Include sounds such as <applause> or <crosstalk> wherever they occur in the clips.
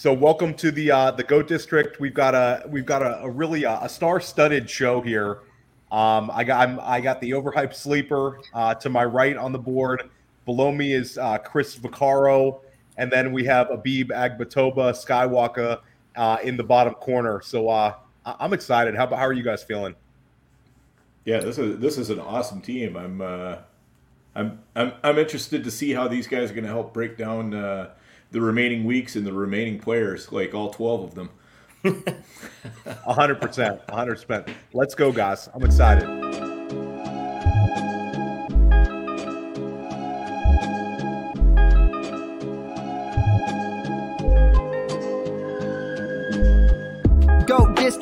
So welcome to the uh, the Goat District. We've got a we've got a, a really uh, a star-studded show here. Um, I got I'm, i got the overhyped sleeper uh, to my right on the board. Below me is uh, Chris Vaccaro, and then we have Abib Agbetoba Skywalker uh, in the bottom corner. So uh, I'm excited. How how are you guys feeling? Yeah, this is this is an awesome team. I'm uh, I'm I'm I'm interested to see how these guys are going to help break down the remaining weeks and the remaining players, like all twelve of them. <laughs> hundred percent, hundred percent. Let's go, guys! I'm excited.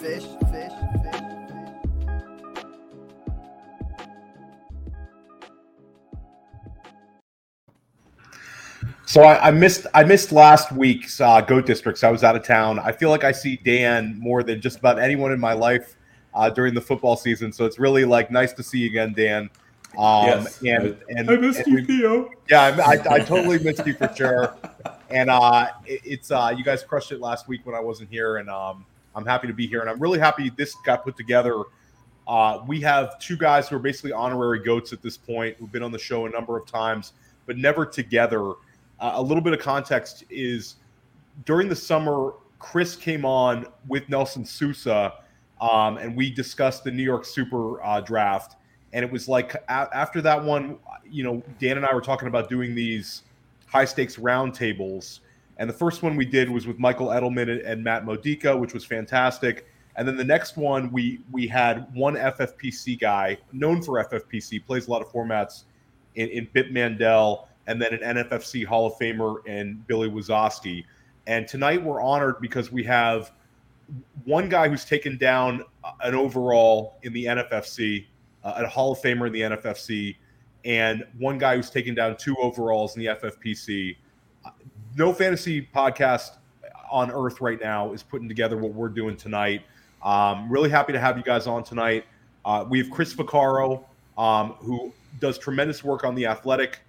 Fish. fish. So I, I, missed I missed last week's uh, Goat Districts. I was out of town. I feel like I see Dan more than just about anyone in my life uh, during the football season. So it's really like nice to see you again, Dan. Um, yes, and, and I missed and you, we, Theo. Yeah, I, I, I, totally missed you for sure. And uh, it, it's uh, you guys crushed it last week when I wasn't here, and um, I'm happy to be here. And I'm really happy this got put together. Uh, we have two guys who are basically honorary goats at this point, who've been on the show a number of times, but never together. Uh, a little bit of context is during the summer, Chris came on with Nelson Sousa, um, and we discussed the New York Super uh, draft. And it was like a- after that one, you know, Dan and I were talking about doing these high stakes roundtables. And the first one we did was with Michael Edelman and Matt Modica, which was fantastic. And then the next one, we we had one FFPC guy known for FFPC, plays a lot of formats in, in Mandel and then an NFFC Hall of Famer and Billy Wazowski. And tonight we're honored because we have one guy who's taken down an overall in the NFFC, uh, a Hall of Famer in the NFFC, and one guy who's taken down two overalls in the FFPC. No fantasy podcast on earth right now is putting together what we're doing tonight. Um, really happy to have you guys on tonight. Uh, we have Chris Vaccaro, um, who does tremendous work on the athletic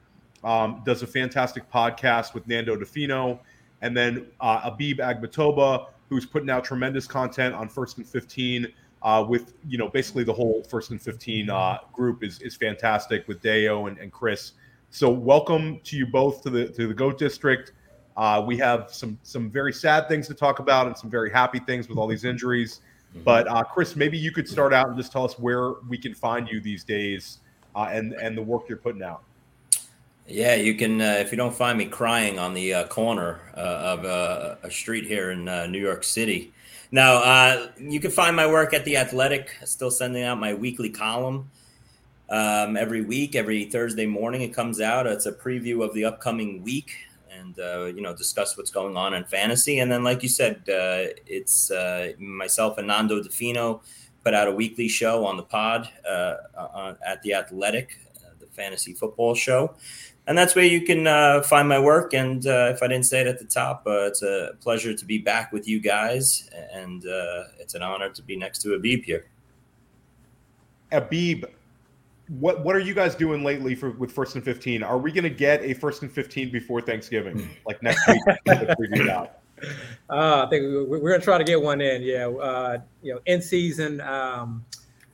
um, does a fantastic podcast with Nando Di Fino, and then uh, Abib Agbetoba, who's putting out tremendous content on First and Fifteen. Uh, with you know basically the whole First and Fifteen uh, group is is fantastic with Deo and, and Chris. So welcome to you both to the to the Goat District. Uh, we have some some very sad things to talk about and some very happy things with all these injuries. Mm-hmm. But uh, Chris, maybe you could start out and just tell us where we can find you these days uh, and and the work you're putting out. Yeah, you can. Uh, if you don't find me crying on the uh, corner uh, of uh, a street here in uh, New York City, now uh, you can find my work at the Athletic. Still sending out my weekly column um, every week, every Thursday morning. It comes out. It's a preview of the upcoming week, and you know, discuss what's going on in fantasy. And then, like you said, it's myself and Nando Di Fino put out a weekly show on the pod on, at the Athletic, the fantasy football show and that's where you can uh, find my work. And uh, if I didn't say it at the top, uh, it's a pleasure to be back with you guys, and uh, it's an honor to be next to Abib here. Abib, what what are you guys doing lately for with first and fifteen? Are we going to get a first and fifteen before Thanksgiving, <laughs> like next week? <laughs> Uh, I think we're, going to try to get one in. Yeah, uh, you know, in season. Um,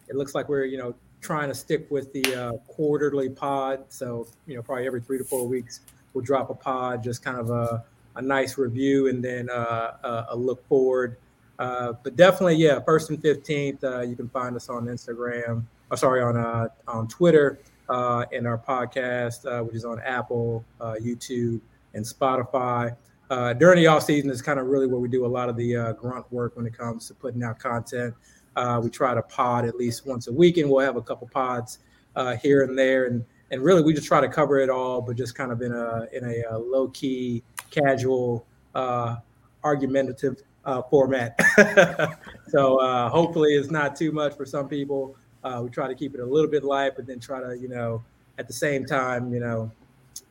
it looks like we're you know trying to stick with the uh, quarterly pod. So, you know, probably every three to four weeks, we'll drop a pod, just kind of a, a nice review and then uh, a, a, look forward Uh, but definitely, yeah, first and fifteenth. Uh, you can find us on Instagram. Oh, sorry, on uh, on Twitter uh, and our podcast, uh, which is on Apple, uh, YouTube, and Spotify. Uh, during the off season is kind of really where we do a lot of the uh, grunt work when it comes to putting out content. Uh, we try to pod at least once a week, and we'll have a couple pods uh, here and there, and and really we just try to cover it all, but just kind of in a in a, uh low key, casual, uh, argumentative uh, format. <laughs> so uh, hopefully it's not too much for some people. Uh, we try to keep it a little bit light, but then try to you know at the same time you know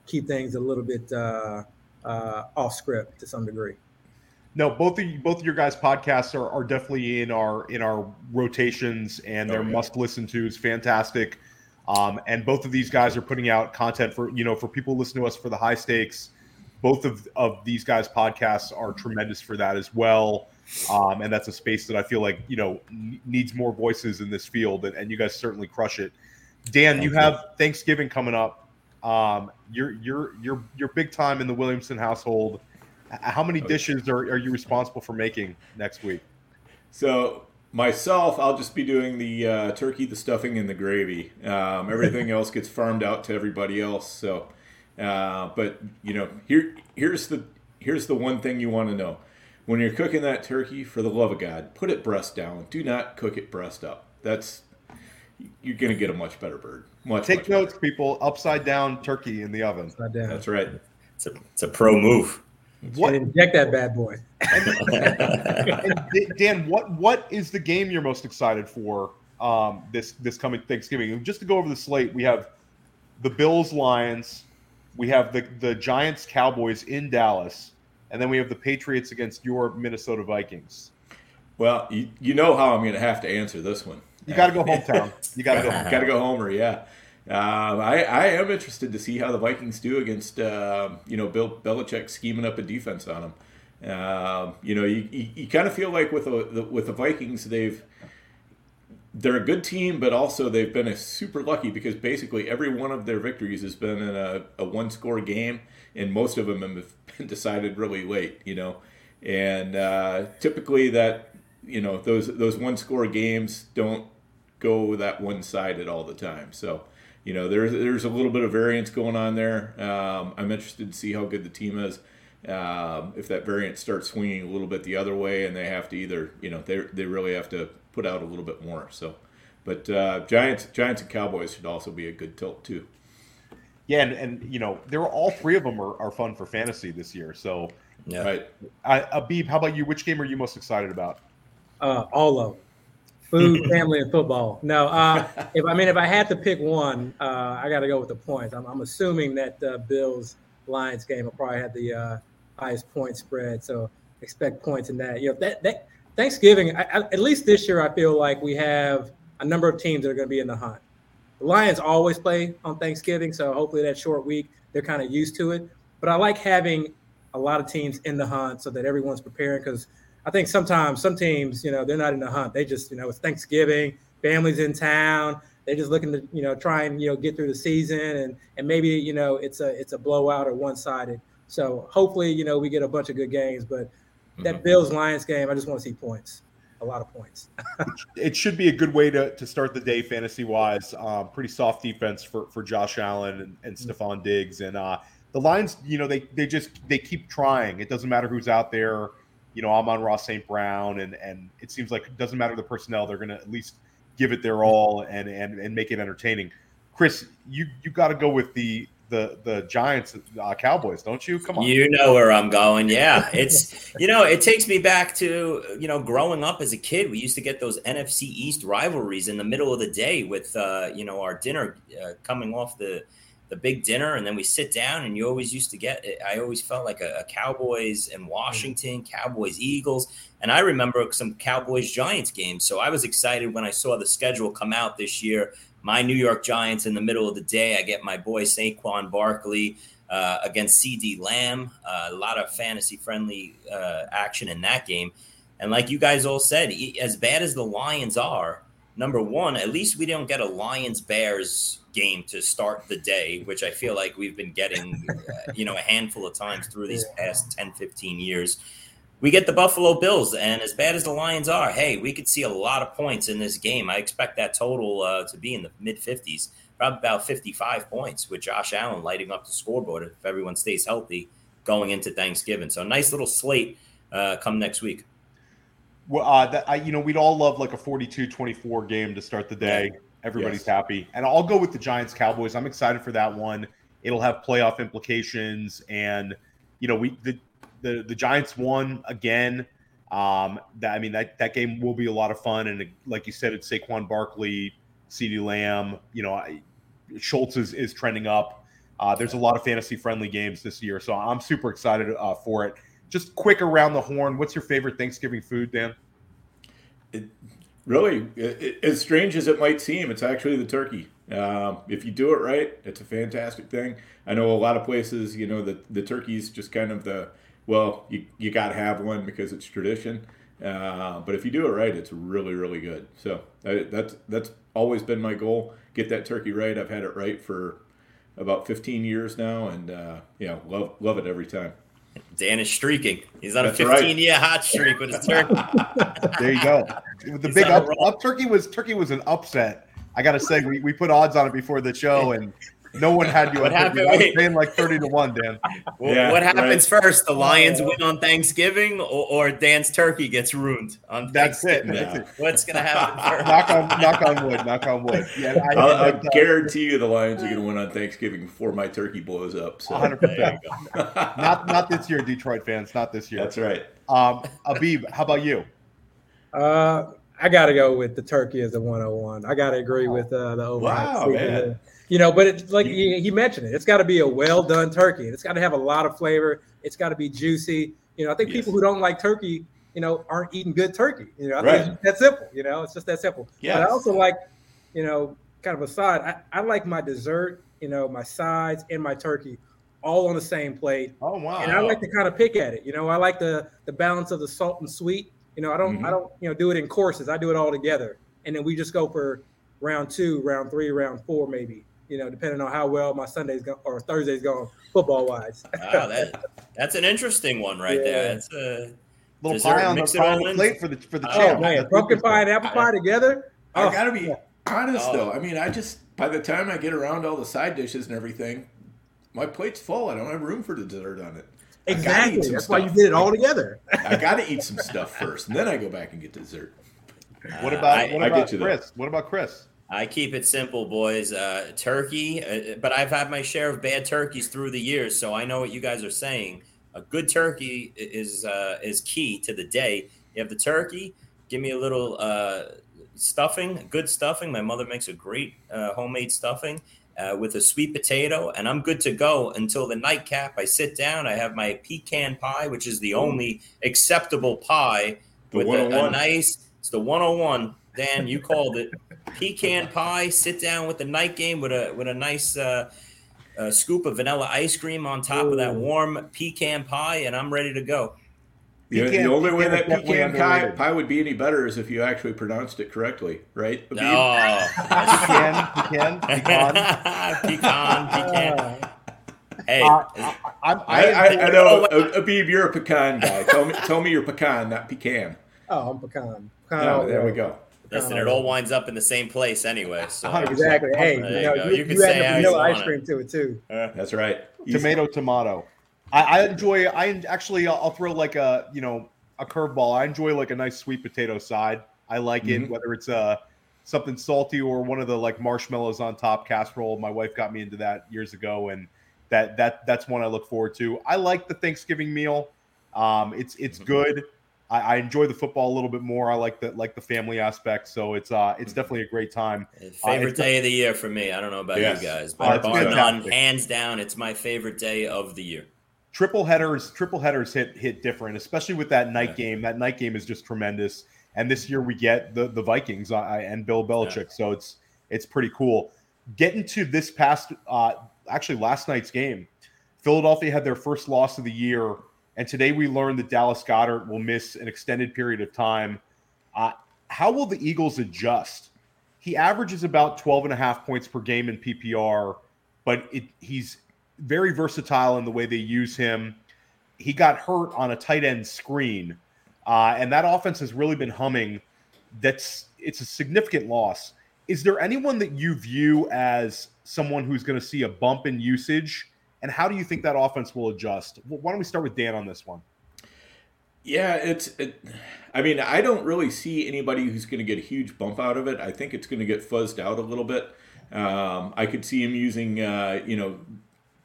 keep things a little bit uh, uh, off script to some degree. No, both of you, both of your guys' podcasts are, are definitely in our in our rotations, and they're Oh, yeah. must listen to. It's fantastic, um, and both of these guys are putting out content for you know for people who listen to us for the high stakes. Both of of these guys' podcasts are tremendous for that as well, um, and that's a space that I feel like you know needs more voices in this field, and, and you guys certainly crush it. Dan, you Thank you. have Thanksgiving coming up. Um, you're you're you're you're big time in the Williamson household. How many Oh, dishes are, are you responsible for making next week? So myself, I'll just be doing the uh, turkey, the stuffing, and the gravy. Um, everything <laughs> else gets farmed out to everybody else. So, uh, but you know, here here's the here's the one thing you want to know: when you're cooking that turkey, for the love of God, put it breast down. Do not cook it breast up. That's you're gonna get a much better bird. Much Take much notes, better. people. Upside down turkey in the oven. Upside down. That's right. It's a, it's a pro move. What And inject that bad boy. and D- Dan? What what is the game you're most excited for um, this this coming Thanksgiving? And Just to go over the slate, we have the Bills Lions, we have the the Giants Cowboys in Dallas, and then we have the Patriots against your Minnesota Vikings. Well, you, you know how I'm gonna have to answer this one. You got to go hometown. You got to go. <laughs> Got to go Homer, yeah. Um, I, I am interested to see how the Vikings do against um, you know Bill Belichick scheming up a defense on them. Um, you know, you, you, you kind of feel like with the, the with the Vikings, they've they're a good team, but also they've been a super lucky because basically every one of their victories has been in a, a one score game, and most of them have <laughs> decided really late. You know, and uh, typically that you know those those one score games don't go that one sided all the time. So, you know, there's there's a little bit of variance going on there. Um, I'm interested to see how good the team is. Um, if that variance starts swinging a little bit the other way, and they have to either, you know, they they really have to put out a little bit more. So, but uh, Giants Giants and Cowboys should also be a good tilt too. Yeah, and, and you know, there were all three of them are, are fun for fantasy this year. So, Yeah. Right? I, Abib, how about you? Which game are you most excited about? Uh, all of them. food, <laughs> family, and football. No, uh, if I mean if I had to pick one, uh, I got to go with the points. I'm, I'm assuming that uh, Bills Lions game will probably have the uh, highest point spread, so expect points in that. You know that that Thanksgiving. I, I, at least this year, I feel like we have a number of teams that are going to be in the hunt. The Lions always play on Thanksgiving, so hopefully that short week they're kind of used to it. But I like having a lot of teams in the hunt so that everyone's preparing because I think sometimes some teams, you know, they're not in the hunt. They just, you know, it's Thanksgiving, families in town. They're just looking to, you know, try and you know get through the season, and and maybe you know it's a it's a blowout or one sided. So hopefully, you know, we get a bunch of good games. But that Mhm. Bills Lions game, I just want to see points, a lot of points. <laughs> It should be a good way to, to start the day fantasy wise. Um, pretty soft defense for, for Josh Allen and, and Stefon Diggs. And uh, the Lions, you know, they they just they keep trying. It doesn't matter who's out there. You know, Amon-Ra St. Brown, and and it seems like it doesn't matter the personnel. They're going to at least give it their all and and and make it entertaining. Chris, you you got to go with the the the Giants uh, Cowboys, don't you? Come on. You know where I'm going. Yeah. It's, <laughs> you know, it takes me back to, you know, growing up as a kid. We used to get those NFC East rivalries in the middle of the day with, uh, you know, our dinner uh, coming off the, the big dinner. And then we sit down and you always used to get, I always felt like a, a Cowboys and Washington, Cowboys, Eagles. And I remember some Cowboys Giants games. So I was excited when I saw the schedule come out this year. My New York Giants in the middle of the day. I get my boy Saquon Barkley uh, against CeeDee Lamb. Uh, a lot of fantasy friendly uh, action in that game. And like you guys all said, as bad as the Lions are, number one, at least we don't get a Lions Bears game to start the day, which I feel like we've been getting, uh, you know, a handful of times through these past 10, 15 years. We get the Buffalo Bills, and as bad as the Lions are, hey, we could see a lot of points in this game. I expect that total uh, to be in the mid 50s, probably about 55 points, with Josh Allen lighting up the scoreboard if everyone stays healthy going into Thanksgiving. So, nice little slate uh, come next week. Well, uh, that, I, you know, we'd all love like a 42-24 game to start the day. Everybody's Yes. happy, and I'll go with the Giants Cowboys. I'm excited for that one. It'll have playoff implications, and you know, we the the, the Giants won again. Um, that I mean, that that game will be a lot of fun, and like you said, it's Saquon Barkley, CeeDee Lamb. You know, I, Schultz is is trending up. Uh, there's a lot of fantasy friendly games this year, so I'm super excited uh, for it. Just quick around the horn. What's your favorite Thanksgiving food, Dan? Really, i- i- as strange as it might seem, it's actually the turkey. Um, if you do it right, it's a fantastic thing. I know a lot of places, you know, the the turkey's just kind of the well, you you got to have one because it's tradition. Uh, but if you do it right, it's really really good. So I, that's that's always been my goal. Get that turkey right. I've had it right for about 15 years now, and uh, yeah, love love it every time. Dan is streaking. He's on That's a right. 15 year hot streak with his <laughs> turkey. There you go. <laughs> The He's big up, up turkey was turkey was an upset. I got to say, we, we put odds on it before the show, and no one had you. What on turkey. happened? I was Wait. paying like thirty to one, Dan. <laughs> Well, Yeah, what happens first? The Lions win on Thanksgiving, or, or Dan's turkey gets ruined on That's it. Thanksgiving? That's Yeah. it. What's gonna happen <laughs> first? knock on knock on wood. Knock on wood. Yeah, I, I'll, I, I'll guarantee you the Lions are going to win on Thanksgiving before my turkey blows up. So 100%. <laughs> not not this year, Detroit fans. Not this year. that's right. Um, Abib, how about you? Uh, I got to go with the turkey as a 101. I got to agree with uh, the over. Wow, man. You know, but it's like he, he mentioned it. It's got to be a well done turkey. It's got to have a lot of flavor. It's got to be juicy. You know, I think Yes. people who don't like turkey, you know, aren't eating good turkey. You know, I Right. think it's that simple. You know, it's just that simple. But I also like, you know, kind of aside, I, I like my dessert, you know, my sides and my turkey all on the same plate. Oh wow. And I like to kind of pick at it. You know, I like the the balance of the salt and sweet. You know, I don't I Mhm. don't you know do it in courses. I do it all together, and then we just go for round two, round three, round four, maybe. You know, depending on how well my Sunday's go or Thursday's going football wise. <laughs> Wow, that that's an interesting one right there. Yeah. It's a little dessert, pie on the, it pie on the plate for the for the Oh, champ. Oh man, pumpkin pie and apple pie together. I Oh, gotta be honest Oh. though. I mean, I just by the time I get around all the side dishes and everything, my plate's full. I don't have room for the dessert on it. I gotta eat exactly. some That's why you did it all together. I gotta eat some stuff first, and then I go back and get dessert. What Uh, about I- what I about get you there. Chris? What about Chris? I keep it simple, boys. Uh, turkey, uh, but I've had my share of bad turkeys through the years, so I know what you guys are saying. A good turkey is uh, is key to the day. You have the turkey. Give me a little uh, stuffing, good stuffing. My mother makes a great uh, homemade stuffing uh, with a sweet potato, and I'm good to go until the nightcap. I sit down. I have my pecan pie, which is the only acceptable pie The with a, a nice. It's the 101. Dan, you called it pecan pie. Sit down with the night game with a with a nice uh, uh, scoop of vanilla ice cream on top of that warm pecan pie, and I'm ready to go. The, the only way pecan is that pecan pie, pie would be any better is if you actually pronounced it correctly, right? Abib? Oh, Pecan, pecan, <laughs> pecan. pecan, pecan. Hey, Uh, I, I'm- I, I, I, I know, uh, Abib, you're a pecan guy. Tell me, tell me you're pecan, not pecan. Oh, I'm pecan. pecan No, there we go. Listen, it all winds up in the same place anyway. So <laughs> Exactly. Hey, There you you know, go. you, You can you add say the how you vanilla want ice it. cream to it too. That's right. Easy. tomato tomato I, I enjoy i actually I'll, I'll throw like a you know a curveball i enjoy like a nice sweet potato side i like it Mhm. whether it's uh something salty or one of the like marshmallows on top casserole my wife got me into that years ago and that that that's one i look forward to i like the thanksgiving meal um it's it's Mhm. good I, I enjoy the football a little bit more i like the like the family aspect so it's uh it's Mhm. definitely a great time favorite it's- day of the year for me. I don't know about Yes. you guys, Oh, but it's bar none, hands down, it's my favorite day of the year. triple headers triple headers hit hit different especially with that night Yeah. game that night game is just tremendous and this year we get the the vikings uh, and bill belichick so it's it's pretty cool getting to this past uh actually last night's game philadelphia had their first loss of the year and today we learned that dallas goedert will miss an extended period of time uh, how will the eagles adjust he averages about 12 and a half points per game in ppr but it, he's very versatile in the way they use him. he got hurt on a tight end screen, uh, and that offense has really been humming. That's it's a significant loss. Is there anyone that you view as someone who's going to see a bump in usage? And how do you think that offense will adjust? Why don't we start with Dan on this one? Yeah, it's. It, I mean, I don't really see anybody who's going to get a huge bump out of it. I think it's going to get fuzzed out a little bit. Um, I could see him using, uh, you know,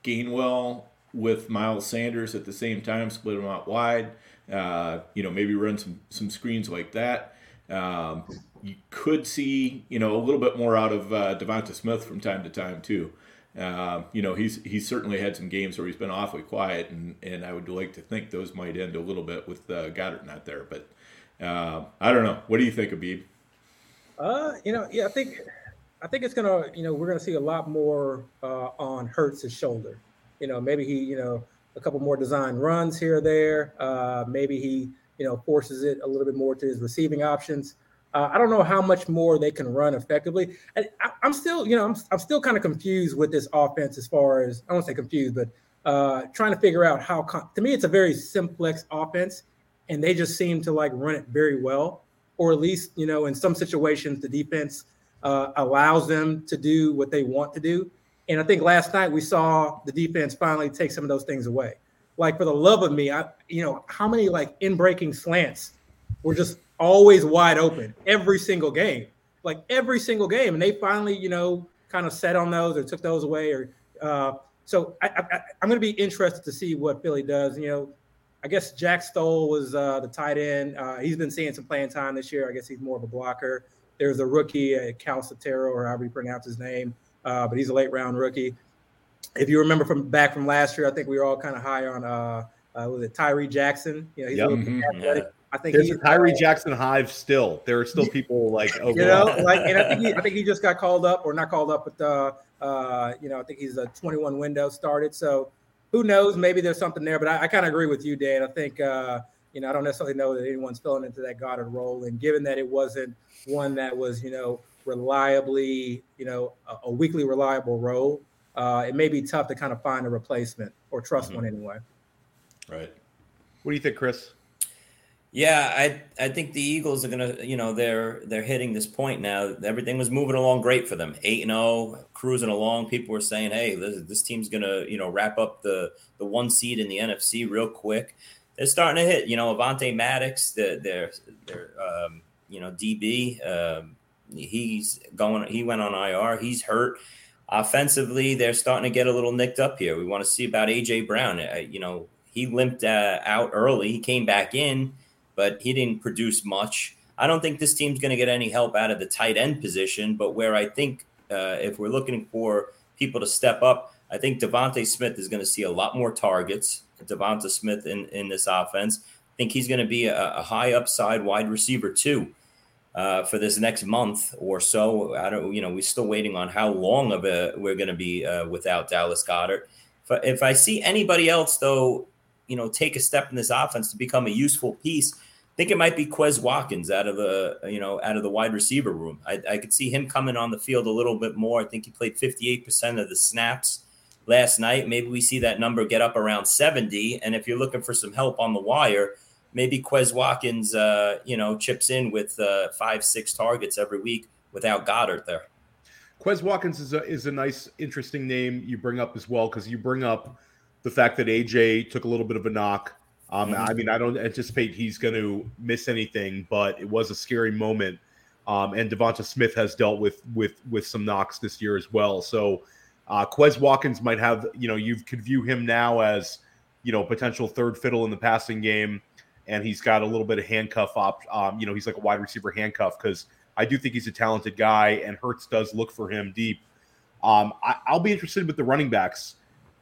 Gainwell with Miles Sanders at the same time, split them out wide. Uh, you know, maybe run some some screens like that. Um, you could see, you know, a little bit more out of uh, DeVonta Smith from time to time too. Uh, you know, he's he's certainly had some games where he's been awfully quiet, and, and I would like to think those might end a little bit with uh, Goedert not there. But uh, I don't know. What do you think, Abib? Uh, you know, yeah, I think I think it's gonna, you know, we're gonna see a lot more uh, on Hurts' shoulder. You know, maybe he, you know, a couple more design runs here or there. Uh, maybe he, you know, forces it a little bit more to his receiving options. Uh, I don't know how much more they can run effectively. I, am still, you know, I'm, I'm still kind of confused with this offense as far as I don't say confused, but uh, trying to figure out how. To me, it's a very simplex offense, and they just seem to like run it very well, or at least, you know, in some situations, the defense uh, allows them to do what they want to do. And I think last night we saw the defense finally take some of those things away. Like for the love of me, I you know how many like in breaking slants were just always wide open every single game, like every single game, and they finally you know kind of set on those or took those away or. Uh, so I, am going to be interested to see what Philly does. You know, I guess Jack Stoll was uh, the tight end. Uh, he's been seeing some playing time this year. I guess he's more of a blocker. There's a rookie, uh, Sotero, or however you pronounce his name, uh, but he's a late round rookie. If you remember from back from last year, I think we were all kind of high on uh, uh, was it Tyree Jackson? You know, he's yep. a little mm-hmm. Yeah. I think there's a Tyree uh, Jackson hive still. There are still people like oh, you know, like, and I think he, <laughs> I think he just got called up or not called up, but uh, uh, you know, I think he's a 21 window started. So who knows? Maybe there's something there. But I, I kind of agree with you, Dan. I think uh, you know, I don't necessarily know that anyone's filling into that Goedert role. And given that it wasn't one that was, you know, reliably, you know, a, a weekly reliable role, uh, it may be tough to kind of find a replacement or trust mm-hmm. one anyway. Right. What do you think, Chris? Yeah, I I think the Eagles are gonna, you know, they're they're hitting this point now. Everything was moving along great for them, eight and zero, oh, cruising along. People were saying, "Hey, this, this team's gonna, you know, wrap up the the one seed in the NFC real quick." They're starting to hit. You know, Avonte Maddox, their their their um, you know DB, um, he's going. He went on IR. He's hurt. Offensively, they're starting to get a little nicked up here. We want to see about AJ Brown. You know, he limped uh, out early. He came back in, but he didn't produce much. I don't think this team's going to get any help out of the tight end position. But where I think uh, if we're looking for people to step up, I think DeVonta Smith is going to see a lot more targets. DeVonta Smith in, in this offense. I think he's going to be a, a, high upside wide receiver too uh, for this next month or so. I don't, you know, we're still waiting on how long of a we're going to be uh, without Dallas Goedert. But if I see anybody else though, you know, take a step in this offense to become a useful piece, I think it might be Quez Watkins out of the you know out of the wide receiver room. I, I could see him coming on the field a little bit more. I think he played 58% of the snaps last night. Maybe we see that number get up around 70. And if you're looking for some help on the wire, maybe Quez Watkins, uh, you know, chips in with uh, five, six targets every week without Goedert there. Quez Watkins is a, is a nice, interesting name you bring up as well because you bring up the fact that AJ took a little bit of a knock. Um, mm-hmm. I mean, I don't anticipate he's going to miss anything, but it was a scary moment. Um, and DeVonta Smith has dealt with with with some knocks this year as well. So uh, Quez Watkins might have, you know, you could view him now as, you know, potential third fiddle in the passing game, and he's got a little bit of handcuff up. Um, you know, he's like a wide receiver handcuff because I do think he's a talented guy, and Hurts does look for him deep. Um, I, will be interested with the running backs.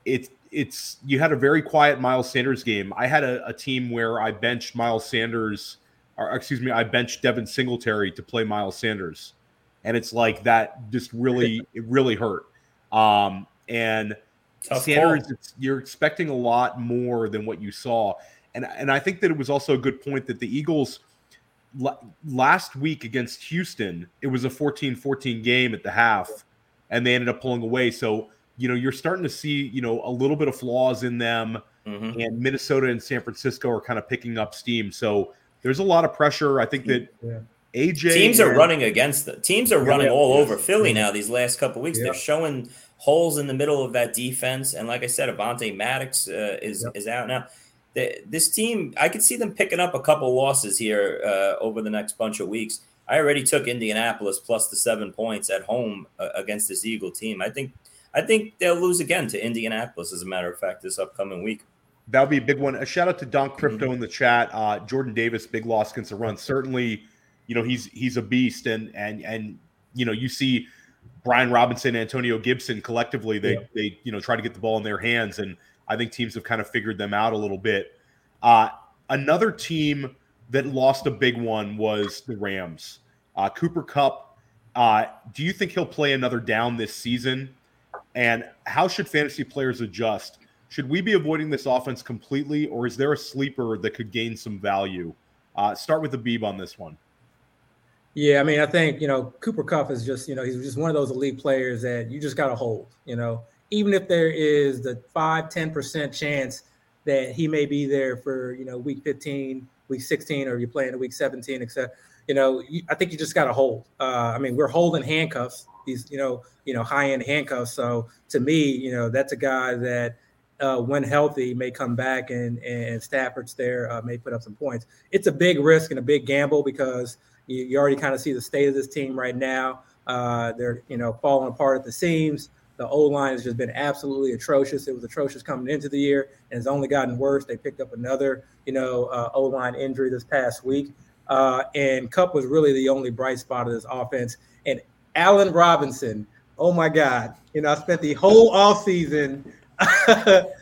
It's it's you had a very quiet Miles Sanders game. I had a, a team where I benched Miles Sanders, or excuse me, I benched Devin Singletary to play Miles Sanders, and it's like that just really it really hurt. Um, and Tough Sanders, you're expecting a lot more than what you saw. And, and I think that it was also a good point that the Eagles last week against Houston, it was a 14 14 game at the half, and they ended up pulling away. So, you know, you're starting to see, you know, a little bit of flaws in them. mm-hmm. and Minnesota and San Francisco are kind of picking up steam. So there's a lot of pressure. I think that yeah. AJ teams are running against the teams are running yeah, all over Philly now these last couple weeks. They're showing holes in the middle of that defense, and like I said, Avonte Maddox uh, is is out now. The, this team, I could see them picking up a couple losses here uh, over the next bunch of weeks. I already took Indianapolis plus the seven points at home uh, against this Eagle team. I think I think they'll lose again to Indianapolis, as a matter of fact, this upcoming week. That'll be a big one. A shout out to Don Crypto mm-hmm. in the chat. Uh, Jordan Davis, big loss against the run. Certainly, you know he's he's a beast, and and and you know you see Brian Robinson, Antonio Gibson collectively they yeah. they you know try to get the ball in their hands, and I think teams have kind of figured them out a little bit. Uh, another team that lost a big one was the Rams. Uh, Cooper Kupp. Uh, do you think he'll play another down this season? And how should fantasy players adjust? Should we be avoiding this offense completely, or is there a sleeper that could gain some value? Uh, start with the Beeb on this one. Yeah, I mean, I think you know Cooper Kupp is just you know he's just one of those elite players that you just got to hold. You know, even if there is the five ten percent chance that he may be there for you know week fifteen, week sixteen, or you're playing in week seventeen, etc. You know, I think you just got to hold. Uh, I mean, we're holding handcuffs, these you know you know high end handcuffs. So to me, you know, that's a guy that uh, when healthy, may come back and and Stafford's there, uh, may put up some points. It's a big risk and a big gamble because you, you already kind of see the state of this team right now. Uh, they're you know falling apart at the seams. The O line has just been absolutely atrocious. It was atrocious coming into the year, and it's only gotten worse. They picked up another you know uh, O line injury this past week, uh, and Kupp was really the only bright spot of this offense. Allen Robinson, oh my God, you know I spent the whole offseason <laughs> –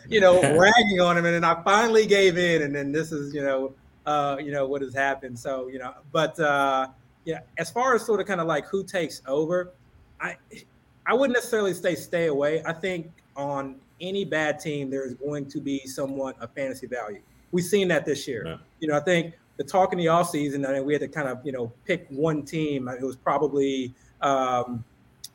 you know, <laughs> ragging on him, and then I finally gave in, and then this is, you know, uh, you know what has happened. So, you know, but uh, yeah, as far as sort of kind of like who takes over, I I wouldn't necessarily say stay away. I think on any bad team, there is going to be somewhat of fantasy value. We've seen that this year. Yeah. You know, I think the talk in the off season, I mean, we had to kind of, you know, pick one team. It was probably um,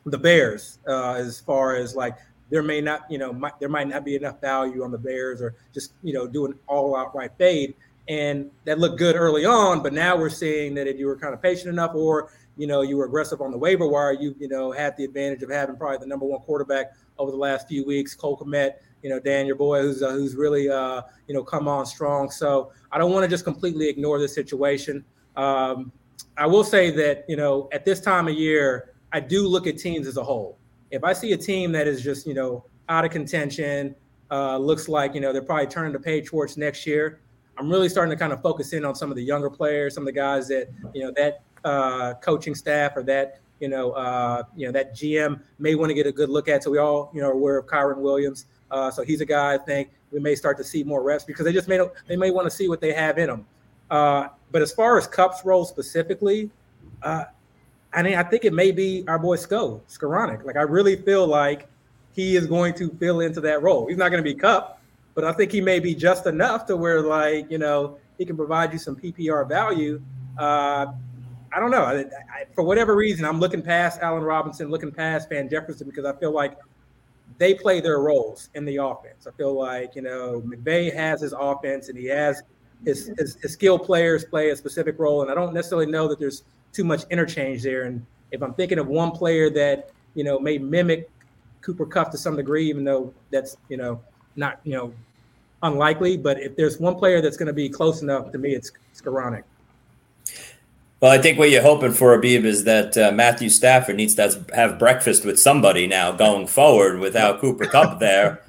the Bears uh, as far as like there may not, you know, might, there might not be enough value on the Bears or just, you know, doing all outright fade. And that looked good early on, but now we're seeing that if you were kind of patient enough or, you know, you were aggressive on the waiver wire, you, you know, had the advantage of having probably the number one quarterback over the last few weeks, Cole Kmet, you know, Dan, your boy, who's uh, who's really, uh, you know, come on strong. So I don't want to just completely ignore this situation. Um, I will say that, you know, at this time of year, I do look at teams as a whole if I see a team that is just, you know, out of contention, uh, looks like, you know, they're probably turning the page towards next year. I'm really starting to kind of focus in on some of the younger players, some of the guys that, you know, that uh, coaching staff or that, you know, uh, you know, that GM may want to get a good look at. So we all, you know, are aware of Kyren Williams. Uh, so he's a guy I think we may start to see more reps because they just may they may want to see what they have in them. Uh, but as far as Kupp's role specifically, uh, I mean, I think it may be our boy Sko Skowronek. Like, I really feel like he is going to fill into that role. He's not going to be Kupp, but I think he may be just enough to where, like, you know, he can provide you some PPR value. Uh, I don't know. I, I, for whatever reason, I'm looking past Allen Robinson, looking past Van Jefferson because I feel like they play their roles in the offense. I feel like you know McVay has his offense and he has his, his, his skilled players play a specific role, and I don't necessarily know that there's too much interchange there. And if I'm thinking of one player that you know may mimic Cooper Kupp to some degree, even though that's you know not you know unlikely, but if there's one player that's going to be close enough to me, it's Skowronek. Well, I think what you're hoping for, Abib, is that uh, Matthew Stafford needs to have breakfast with somebody now going forward without Cooper Kupp there.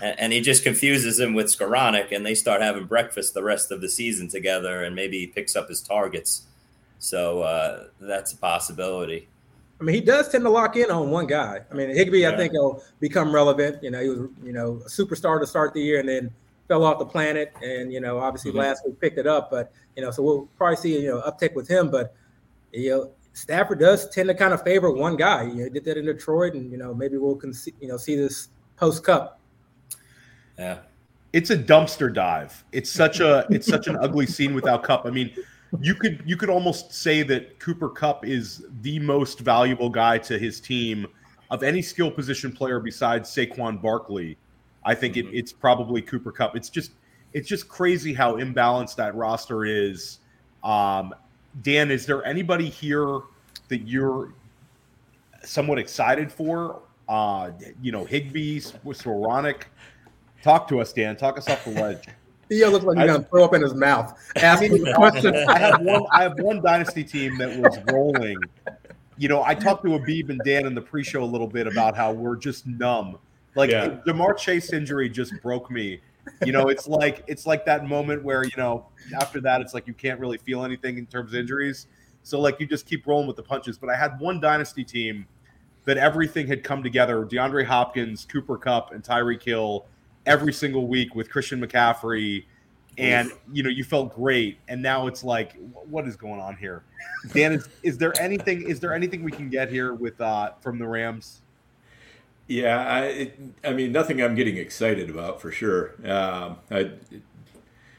And, and, he just confuses him with Skowronek, and they start having breakfast the rest of the season together, and maybe he picks up his targets. So uh, that's a possibility. I mean, he does tend to lock in on one guy. I mean, Higbee, yeah. I think, will become relevant. You know, he was, you know, a superstar to start the year and then fell off the planet. And, you know, obviously mm-hmm. last week picked it up. But, you know, so we'll probably see, you know, uptick with him. But, you know, Stafford does tend to kind of favor one guy. You know, did that in Detroit. And, you know, maybe we'll, con- you know, see this post Kupp. Yeah. It's a dumpster dive. It's such a it's such an ugly scene without Kupp. I mean, you could you could almost say that Cooper Kupp is the most valuable guy to his team of any skill position player besides Saquon Barkley. I think mm-hmm. it, it's probably Cooper Kupp. It's just it's just crazy how imbalanced that roster is. Um, Dan, is there anybody here that you're somewhat excited for? Uh, you know, Higbee's, Skowronek. Talk to us, Dan. Talk us off the ledge. <laughs> Theo looks like he's gonna throw up in his mouth. Ask me <laughs> the question. I have one. I have one dynasty team that was rolling. You know, I talked to Abib and Dan in the pre-show a little bit about how we're just numb. Like yeah. Ja'Marr Chase injury just broke me. You know, it's like it's like that moment where you know after that it's like you can't really feel anything in terms of injuries. So like you just keep rolling with the punches. But I had one dynasty team that everything had come together. DeAndre Hopkins, Cooper Kupp, and Tyreek Hill every single week with Christian McCaffrey, and you know you felt great. And now it's like, what is going on here? Dan, is, is there anything? Is there anything we can get here with uh, from the Rams? Yeah, I, it, I mean nothing I'm getting excited about for sure. Um, I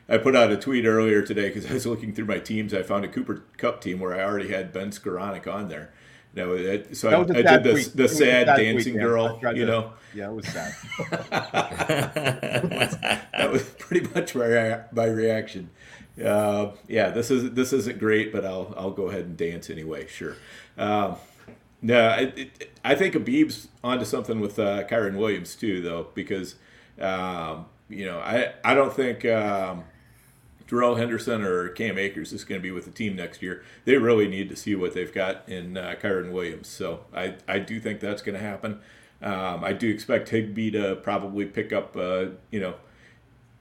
I put out a tweet earlier today because I was looking through my teams. I found a Cooper Kupp team where I already had Ben Skowronek on there. No, it, so I, I, did the, the sad dancing tweet, girl, you know. Yeah, it was sad. <laughs> <laughs> that was pretty much my my reaction. Uh, yeah, this is this isn't great, but I'll I'll go ahead and dance anyway. Sure. Um, no, it, it, I think Abib's onto something with uh, Kyren Williams too, though, because um, you know I I don't think um, Darrell Henderson or Cam Akers is going to be with the team next year. They really need to see what they've got in uh, Kyren Williams. So I, I do think that's going to happen. Um, I do expect Higbee to probably pick up, uh, you know,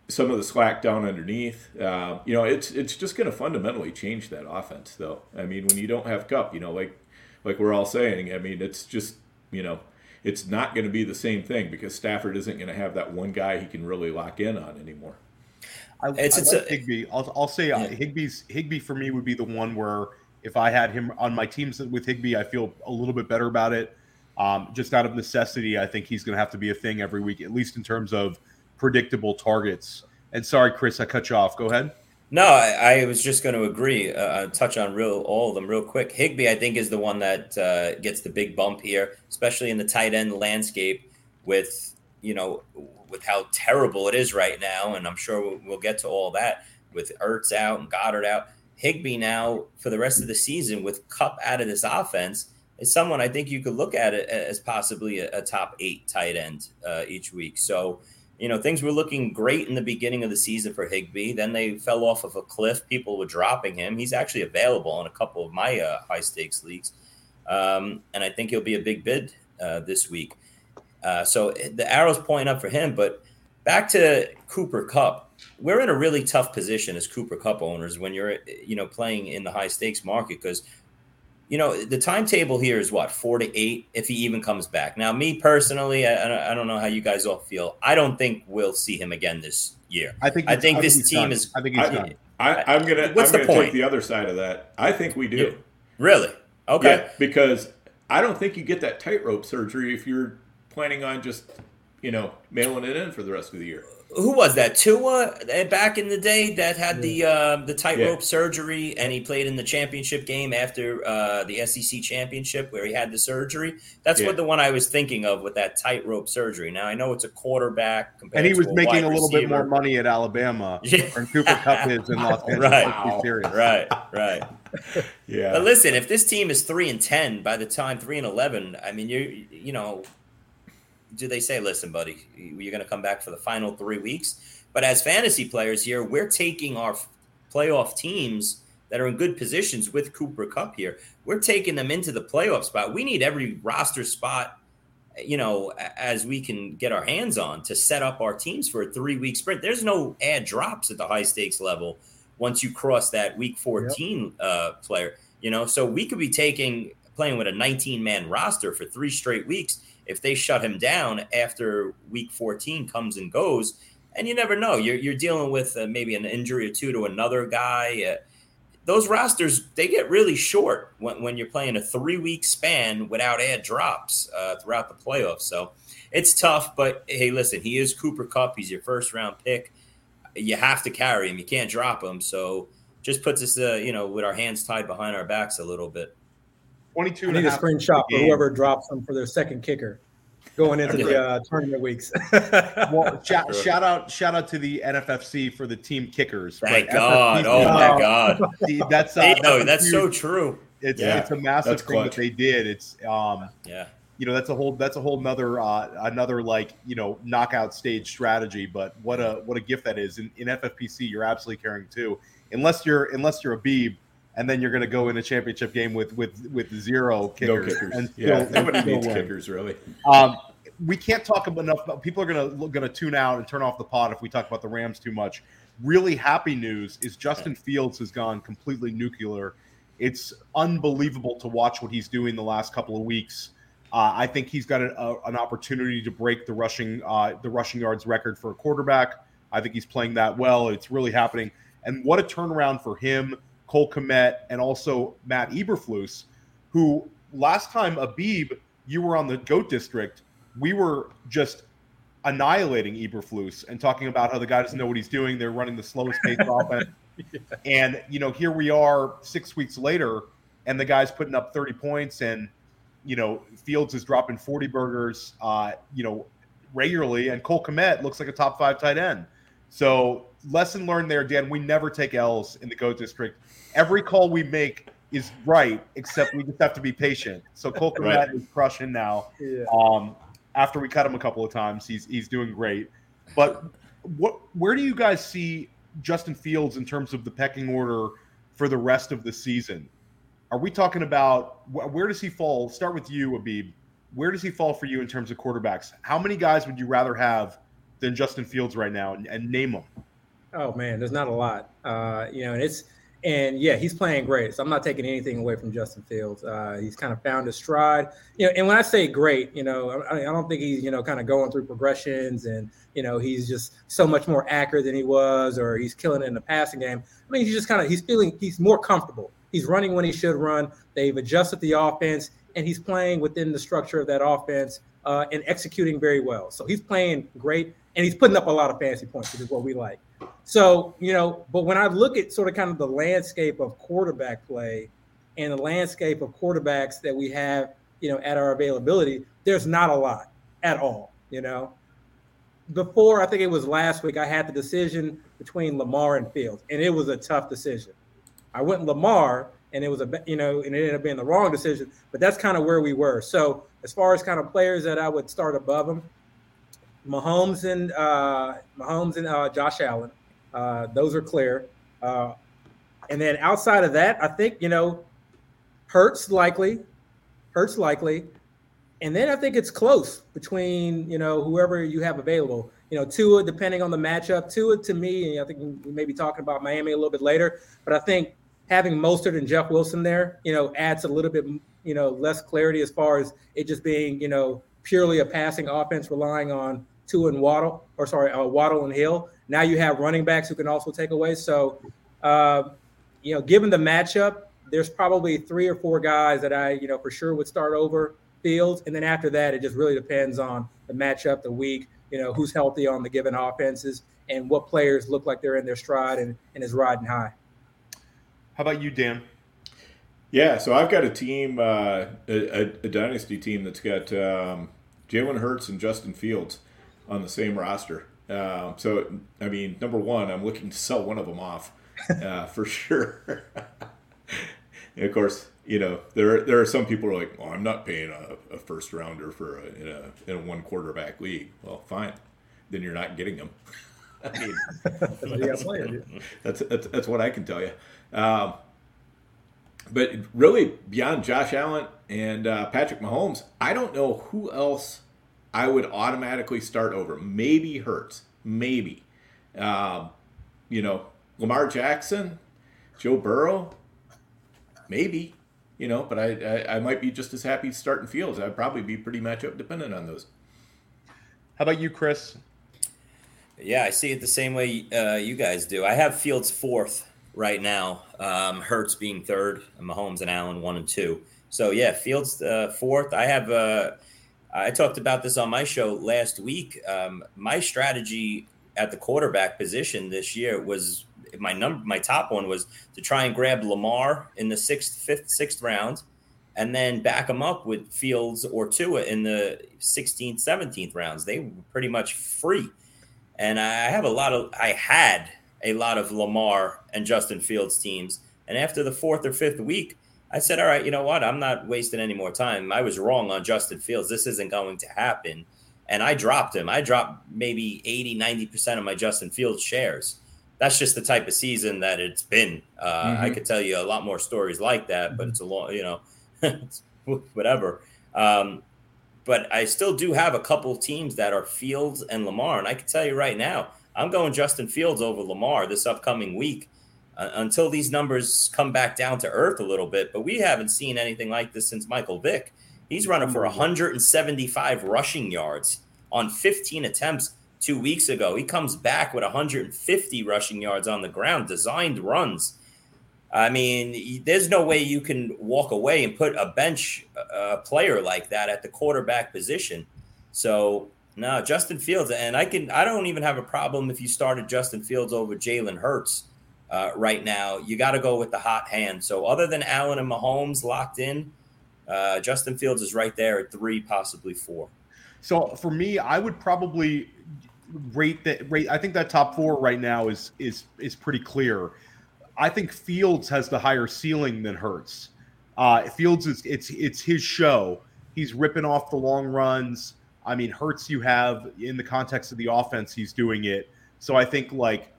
some of the slack down underneath. Uh, you know, it's it's just going to fundamentally change that offense, though. I mean, when you don't have Kupp, you know, like like we're all saying, I mean, it's just you know, it's not going to be the same thing because Stafford isn't going to have that one guy he can really lock in on anymore. I, it's, I it's like a, Higbee. I'll, I'll say uh, yeah. uh, Higbee's Higbee for me would be the one where if I had him on my teams with Higbee, I feel a little bit better about it. Um, just out of necessity, I think he's going to have to be a thing every week, at least in terms of predictable targets. And sorry, Chris, I cut you off. Go ahead. No, I, I was just going to agree. Uh, touch on real all of them real quick. Higbee, I think, is the one that uh, gets the big bump here, especially in the tight end landscape with you know with how terrible it is right now, and I'm sure we'll, we'll get to all that with Ertz out and Goedert out. Higbee now for the rest of the season with Kupp out of this offense is someone I think you could look at it as possibly a, a top eight tight end uh, each week. So, you know, things were looking great in the beginning of the season for Higbee. Then they fell off of a cliff. People were dropping him. He's actually available in a couple of my uh, high stakes leagues. Um, and I think he'll be a big bid uh, this week. Uh, so the arrow's pointing up for him. But back to Cooper Kupp, we're in a really tough position as Cooper Kupp owners when you're you know playing in the high stakes market because you know the timetable here is what four to eight if he even comes back. Now, me personally, I, I don't know how you guys all feel. I don't think we'll see him again this year. I think I think I this think team done. is. I think he's I, done. I, am gonna. What's I'm the gonna point? Take the other side of that. I think we do. Yeah. Really? Okay. Yeah, because I don't think you get that tightrope surgery if you're planning on just, you know, mailing it in for the rest of the year. Who was that? Tua uh, back in the day that had the uh, the tightrope yeah. surgery, and he played in the championship game after uh, the SEC championship where he had the surgery. That's yeah. what the one I was thinking of with that tightrope surgery. Now I know it's a quarterback, and he was a making a little receiver. bit more money at Alabama <laughs> yeah. than Cooper Kupp is in Los Angeles. right, wow. right, right. <laughs> yeah. But listen, if this team is three and ten by the time three and eleven, I mean you you know do they say, listen, buddy, you're going to come back for the final three weeks? But as fantasy players here, we're taking our playoff teams that are in good positions with Cooper Kupp here. We're taking them into the playoff spot. We need every roster spot, you know, as we can get our hands on to set up our teams for a three week sprint. There's no add drops at the high stakes level once you cross that week 14 yep. uh, player, you know, so we could be taking playing with a 19 man roster for three straight weeks if they shut him down after week 14 comes and goes, and you never know, you're, you're dealing with uh, maybe an injury or two to another guy. Uh, those rosters they get really short when, when you're playing a three week span without add drops uh, throughout the playoffs. So it's tough, but hey, listen, he is Cooper Kupp. He's your first round pick. You have to carry him. You can't drop him. So just puts us, uh, you know, with our hands tied behind our backs a little bit. 22 I need a screenshot for whoever drops them for their second kicker. going into the uh, tournament weeks. <laughs> well, shout, shout, out, shout out to the NFFC for the team kickers. Thank God! FFPC, oh my God! that's uh, that's, that's so true. It's yeah, it's a massive thing clutch. that they did. It's um yeah. You know that's a whole that's a whole another uh, another like you know knockout stage strategy. But what a what a gift that is in, in FFPC. You're absolutely carrying too, unless you're unless you're a Beeb and then you're going to go in a championship game with with with zero kickers. No kickers. And yeah, still, nobody needs win. kickers really. Um, we can't talk about enough. People are going to going to tune out and turn off the pod if we talk about the Rams too much. Really happy news is Justin Fields has gone completely nuclear. It's unbelievable to watch what he's doing the last couple of weeks. Uh, I think he's got a, a, an opportunity to break the rushing uh, the rushing yards record for a quarterback. I think he's playing that well. It's really happening, and what a turnaround for him Cole Kmet, and also Matt Eberflus, who last time Abib, you were on the GOAT district, we were just annihilating Eberflus and talking about how the guy doesn't know what he's doing. They're running the slowest pace <laughs> offense. yeah. And, you know, here we are six weeks later, and the guy's putting up 30 points, and, you know, Fields is dropping 40 burgers, uh, you know, regularly, and Cole Kmet looks like a top five tight end. So, lesson learned there, Dan. We never take L's in the GOAT district every call we make is right, except we just have to be patient. So Cole Kmet right. is crushing now. Yeah. Um, after we cut him a couple of times, he's he's doing great. But what where do you guys see Justin Fields in terms of the pecking order for the rest of the season? Are we talking about where does he fall? Start with you, Abib. Where does he fall for you in terms of quarterbacks? How many guys would you rather have than Justin Fields right now, and, and name them? Oh man, there's not a lot. Uh, you know, and it's and yeah, he's playing great. So I'm not taking anything away from Justin Fields. Uh, he's kind of found his stride. You know, and when I say great, you know, I, I, don't think he's you know kind of going through progressions and you know he's just so much more accurate than he was, or he's killing it in the passing game. I mean, he's just kind of he's feeling he's more comfortable. He's running when he should run. They've adjusted the offense, and he's playing within the structure of that offense uh, and executing very well. So he's playing great, and he's putting up a lot of fantasy points, which is what we like. So, you know, but when I look at sort of kind of the landscape of quarterback play and the landscape of quarterbacks that we have, you know, at our availability, there's not a lot at all, you know. Before, I think it was last week, I had the decision between Lamar and Fields, and it was a tough decision. I went Lamar, and it was a, you know, and it ended up being the wrong decision, but that's kind of where we were. So, as far as kind of players that I would start above them, Mahomes and uh, Mahomes and uh, Josh Allen. Uh, those are clear. Uh, and then outside of that, I think you know, Hurts likely, Hurts likely, and then I think it's close between you know whoever you have available. You know, Tua depending on the matchup. Tua to me, I think we may be talking about Miami a little bit later, but I think having Mostert and Jeff Wilson there, you know, adds a little bit you know less clarity as far as it just being you know purely a passing offense relying on Tua and Waddle, or sorry, uh, Waddle and Hill. Now you have running backs who can also take away. So, uh, you know, given the matchup, there's probably three or four guys that I, you know, for sure would start over Fields, and then after that, it just really depends on the matchup, the week, you know, who's healthy on the given offenses, and what players look like they're in their stride and, and is riding high. How about you, Dan? Yeah, so I've got a team, uh, a, a, dynasty team that's got um, Jalen Hurts and Justin Fields on the same roster. Uh, so, I mean, number one, I'm looking to sell one of them off uh, <laughs> for sure. <laughs> of course, you know, there there are some people who are like, "Well, I'm not paying a, a first rounder for a, in a in a one quarterback league." Well, fine, then you're not getting them. <laughs> I mean, that's, that's, that's, that's what I can tell you. Um, but really, beyond Josh Allen and uh, Patrick Mahomes, I don't know who else I would automatically start over. Maybe Hurts, maybe. Um, you know, Lamar Jackson, Joe Burrow, maybe. You know, but I, I, I might be just as happy starting Fields. I'd probably be pretty matchup dependent on those. How about you, Chris? Yeah, I see it the same way uh, you guys do. I have Fields fourth right now. Um, Hurts being third, and Mahomes and Allen one and two. So yeah, Fields uh, fourth. I have. Uh, I talked about this on my show last week. Um, my strategy at the quarterback position this year was my number. My top one was to try and grab Lamar in the sixth, fifth, sixth round, and then back them up with Fields or Tua in the 16th, 17th rounds. They were pretty much free. And I have a lot of, I had a lot of Lamar and Justin Fields teams. And after the fourth or fifth week, I said, all right, you know what? I'm not wasting any more time. I was wrong on Justin Fields. This isn't going to happen. And I dropped him. I dropped maybe 80, 90% of my Justin Fields shares. That's just the type of season that it's been. Uh, mm-hmm. I could tell you a lot more stories like that, but it's a long, you know, <laughs> whatever. Um, but I still do have a couple teams that are Fields and Lamar. And I can tell you right now, I'm going Justin Fields over Lamar this upcoming week Uh, until these numbers come back down to earth a little bit. But we haven't seen anything like this since Michael Vick. He's running for mm-hmm. 175 rushing yards on 15 attempts two weeks ago. He comes back with 150 rushing yards on the ground, designed runs. I mean, there's no way you can walk away and put a bench a player like that at the quarterback position. So no, Justin Fields, and I can I don't even have a problem if you started Justin Fields over Jalen Hurts uh, right now. You got to go with the hot hand. So other than Allen and Mahomes locked in, uh, Justin Fields is right there at three, possibly four. So for me, I would probably rate that rate. I think that top four right now is is is pretty clear. I think Fields has the higher ceiling than Hurts. Uh, Fields is it's it's his show. He's ripping off the long runs. I mean, Hurts you have in the context of the offense, he's doing it. So I think like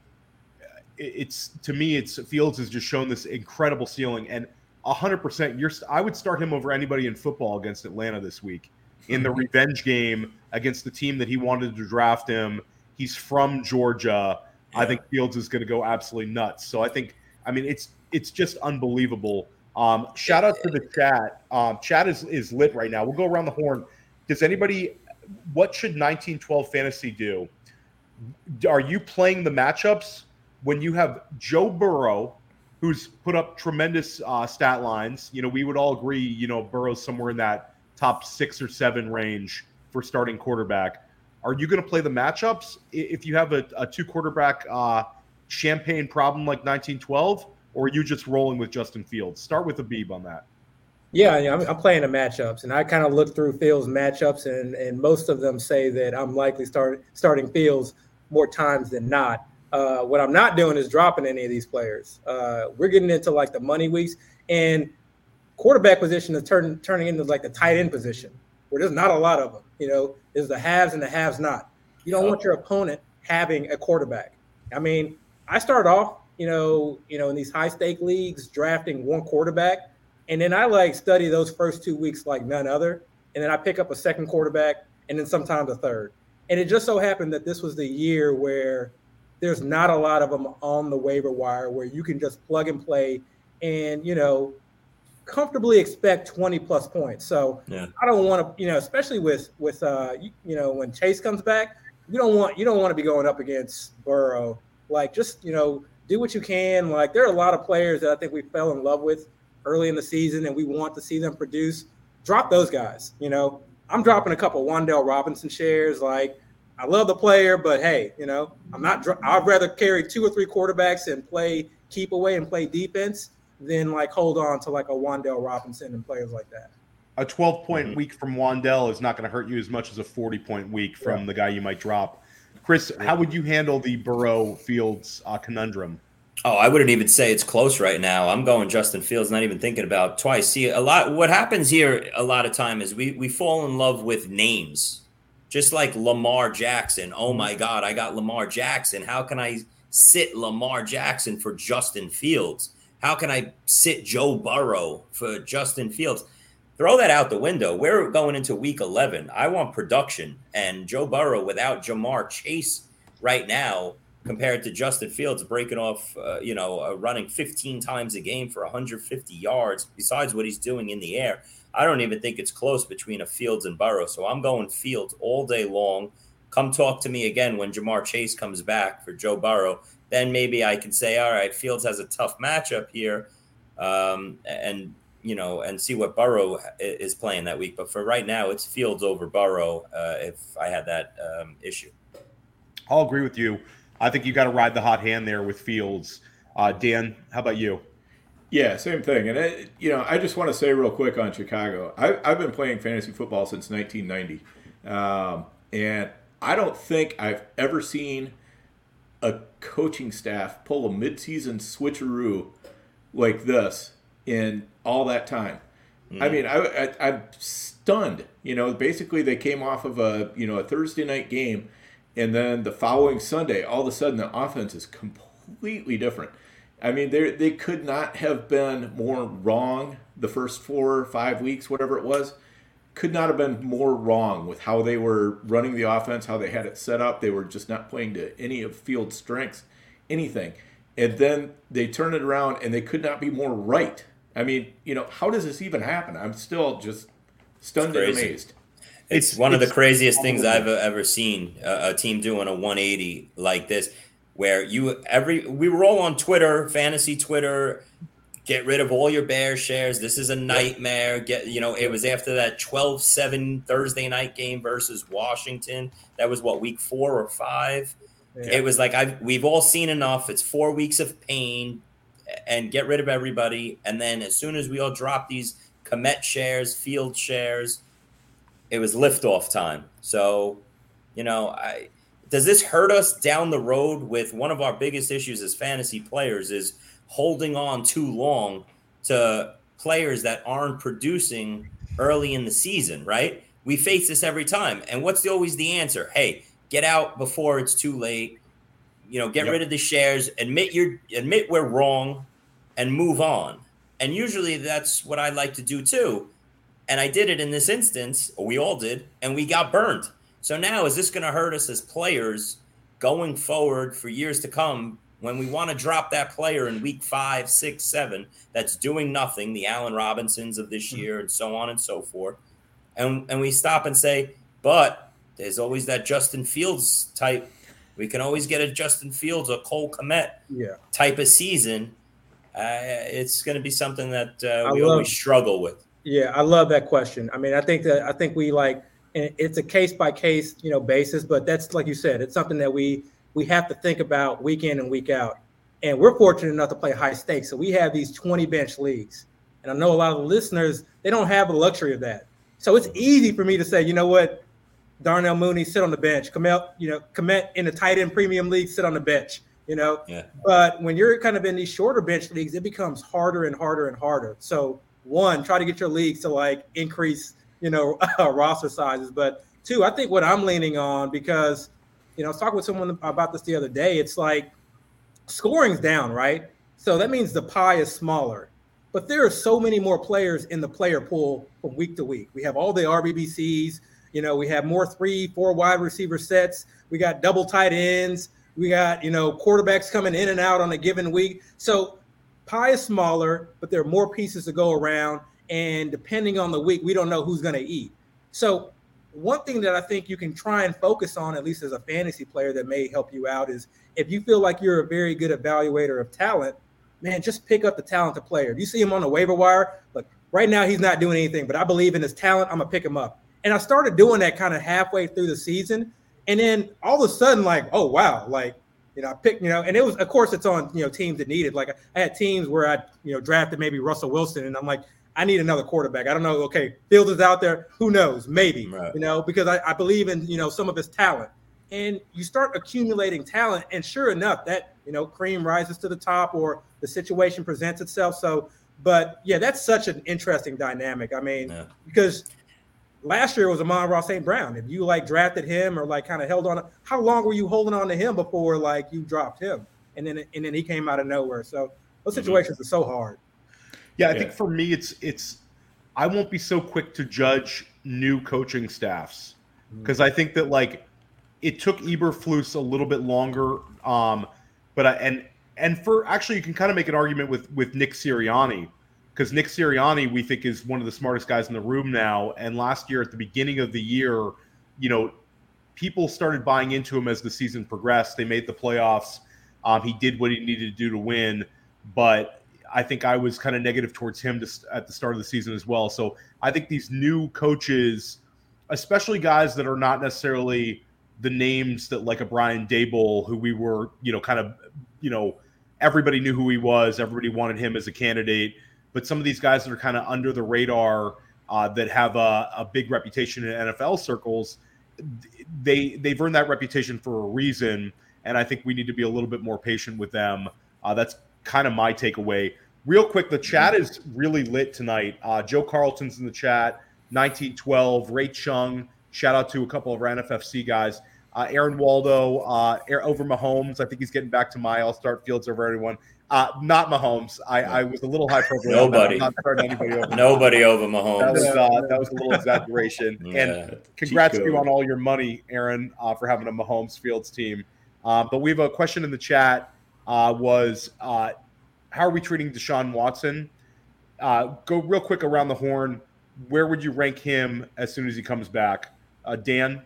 it's to me, it's Fields has just shown this incredible ceiling and hundred percent. You're I would start him over anybody in football against Atlanta this week in the <laughs> revenge game against the team that he wanted to draft him. He's from Georgia. Yeah. I think Fields is going to go absolutely nuts. So I think I mean, it's it's just unbelievable. Um, shout out to the chat. Um, chat is is lit right now. We'll go around the horn. Does anybody? What should 1912 fantasy do? Are you playing the matchups when you have Joe Burrow, who's put up tremendous uh, stat lines? You know, we would all agree. You know, Burrow's somewhere in that top six or seven range for starting quarterback. Are you going to play the matchups if you have a, a two quarterback? Uh, champagne problem like 1912, or are you just rolling with Justin Fields? Start with Abib on that. Yeah, yeah I'm, I'm, playing the matchups, and I kind of look through Fields' matchups, and and most of them say that I'm likely start starting Fields more times than not. Uh, what I'm not doing is dropping any of these players. Uh, we're getting into like the money weeks, and quarterback position is turning turning into like the tight end position, where there's not a lot of them. You know, there's the haves and the haves not. You don't want your opponent having a quarterback. I mean, I start off, you know, you know, in these high stake leagues, drafting one quarterback, and then I like study those first two weeks like none other, and then I pick up a second quarterback, and then sometimes a third. And it just so happened that this was the year where there's not a lot of them on the waiver wire where you can just plug and play, and you know, comfortably expect 20 plus points. So yeah. I don't want to, you know, especially with with uh, you, you know, when Chase comes back, you don't want you don't want to be going up against Burrow like, just you know, do what you can. Like, there are a lot of players that I think we fell in love with early in the season, and we want to see them produce. Drop those guys. You know, I'm dropping a couple Wan'Dale Robinson shares. Like, I love the player, but hey, you know, I'm not. I'd rather carry two or three quarterbacks and play keep away and play defense than like hold on to like a Wan'Dale Robinson and players like that. A 12 point mm-hmm. week from Wan'Dale is not going to hurt you as much as a 40 point week from yeah. the guy you might drop Chris, how would you handle the Burrow Fields uh, conundrum? Oh, I wouldn't even say it's close right now. I'm going Justin Fields, not even thinking about twice. See, a lot. What happens here a lot of time is we we fall in love with names, just like Lamar Jackson. Oh my God, I got Lamar Jackson. How can I sit Lamar Jackson for Justin Fields? How can I sit Joe Burrow for Justin Fields? throw that out the window. We're going into week 11. I want production. And Joe Burrow without Ja'Marr Chase right now, compared to Justin Fields breaking off, uh, you know, uh, running 15 times a game for 150 yards, besides what he's doing in the air, I don't even think it's close between a Fields and Burrow. So I'm going Fields all day long. Come talk to me again when Ja'Marr Chase comes back for Joe Burrow. Then maybe I can say, all right, Fields has a tough matchup here. Um, and you know, and see what Burrow is playing that week. But for right now, it's Fields over Burrow. Uh, if I had that um, issue, I'll agree with you. I think you got to ride the hot hand there with Fields. Uh, Dan, how about you? Yeah, same thing. And it, you know, I just want to say real quick on Chicago. I, I've been playing fantasy football since 1990, um, and I don't think I've ever seen a coaching staff pull a midseason switcheroo like this in all that time. Mm. I mean, I, I, I'm stunned. You know, basically they came off of a you know a Thursday night game, and then the following Sunday, all of a sudden the offense is completely different. I mean, they they could not have been more wrong the first four or five weeks, whatever it was. Could not have been more wrong with how they were running the offense, how they had it set up. They were just not playing to any of field strengths, anything. And then they turn it around and they could not be more right. I mean, you know, how does this even happen? I'm still just stunned and amazed. It's, it's one it's, of the craziest things I've uh, ever seen a, a team doing a 180 like this where you every we were all on Twitter, fantasy Twitter, get rid of all your bear shares. This is a nightmare. Get you know, it was after that 12-7 Thursday night game versus Washington. That was what week 4 or 5. Yeah. It was like I we've all seen enough. It's 4 weeks of pain and get rid of everybody and then as soon as we all drop these Kmet shares, field shares, it was liftoff time. So, you know, I does this hurt us down the road with one of our biggest issues as fantasy players is holding on too long to players that aren't producing early in the season, right? We face this every time. And what's the, always the answer? Hey, get out before it's too late. You know, get yep. rid of the shares, admit you're admit we're wrong and move on. And usually that's what I like to do too. And I did it in this instance, we all did, and we got burned. So now, is this going to hurt us as players going forward for years to come when we want to drop that player in week five, six, seven that's doing nothing, the Allen Robinsons of this mm-hmm. year, and so on and so forth, and and we stop and say, but there's always that Justin Fields type. We can always get a Justin Fields or Cole Kmet yeah. type of season. Uh, it's going to be something that uh, we love, always struggle with. Yeah, I love that question. I mean, I think that I think we like it's a case by case, you know, basis. But that's like you said, it's something that we we have to think about week in and week out. And we're fortunate enough to play high stakes, so we have these 20 bench leagues. And I know a lot of the listeners they don't have the luxury of that. So it's easy for me to say, you know what, Darnell Mooney sit on the bench. Kmet, you know, Kmet in the tight end premium league sit on the bench. You know, yeah. but when you're kind of in these shorter bench leagues, it becomes harder and harder and harder. So one, try to get your leagues to like increase you know, <laughs> uh, roster sizes. But two, I think what I'm leaning on because, you know, I was talking with someone about this the other day. It's like scoring's down, right? So that means the pie is smaller. But there are so many more players in the player pool from week to week. We have all the RBBCs. You know, we have more three, four wide receiver sets. We got double tight ends. We got, you know, quarterbacks coming in and out on a given week. So pie is smaller, but there are more pieces to go around and depending on the week, we don't know who's going to eat. So, one thing that I think you can try and focus on, at least as a fantasy player, that may help you out is if you feel like you're a very good evaluator of talent, man, just pick up the talented player. If you see him on the waiver wire, look, right now he's not doing anything, but I believe in his talent. I'm gonna pick him up. And I started doing that kind of halfway through the season, and then all of a sudden, like, oh wow, like you know, I picked, you know, and it was, of course, it's on, you know, teams that needed. Like I had teams where I, you know, drafted maybe Russell Wilson, and I'm like, I need another quarterback. I don't know. Okay, Fields is out there. Who knows? Maybe right. you know because I, I believe in you know some of his talent. And you start accumulating talent, and sure enough, that you know cream rises to the top, or the situation presents itself. So, but yeah, that's such an interesting dynamic. I mean, yeah. because last year it was Amon-Ra St. Brown. If you like drafted him or like kind of held on, how long were you holding on to him before like you dropped him? And then and then he came out of nowhere. So those mm-hmm. situations mm-hmm. are so hard. Yeah, I yeah. think for me, it's it's. I won't be so quick to judge new coaching staffs because mm. I think that like it took Eberflus a little bit longer. Um, but I, and and for actually, you can kind of make an argument with with Nick Sirianni because Nick Sirianni we think is one of the smartest guys in the room now. And last year at the beginning of the year, you know, people started buying into him as the season progressed. They made the playoffs. Um, he did what he needed to do to win, but I think I was kind of negative towards him to, at the start of the season as well. So I think these new coaches, especially guys that are not necessarily the names that like a Brian Daboll, who we were, you know, kind of, you know, everybody knew who he was. Everybody wanted him as a candidate. But some of these guys that are kind of under the radar uh, that have a, a, big reputation in NFL circles, they they've earned that reputation for a reason. And I think we need to be a little bit more patient with them. Uh, that's kind of my takeaway. Real quick, the chat is really lit tonight. Uh, Joe Carlton's in the chat. 1912. Ray Chung. Shout out to a couple of our NFFC guys. Uh, Aaron Waldo uh, over Mahomes. I think he's getting back to my all start fields over everyone. Uh, not Mahomes. I, I was a little hyperbole. Nobody. not starting anybody over. Nobody Mahomes. over Mahomes. That was, uh, that was a little exaggeration. <laughs> yeah. And congrats to you on all your money, Aaron, uh, for having a Mahomes Fields team. Uh, but we have a question in the chat. Uh, was uh, how are we treating Deshaun Watson? Uh, go real quick around the horn. Where would you rank him as soon as he comes back? Uh, Dan?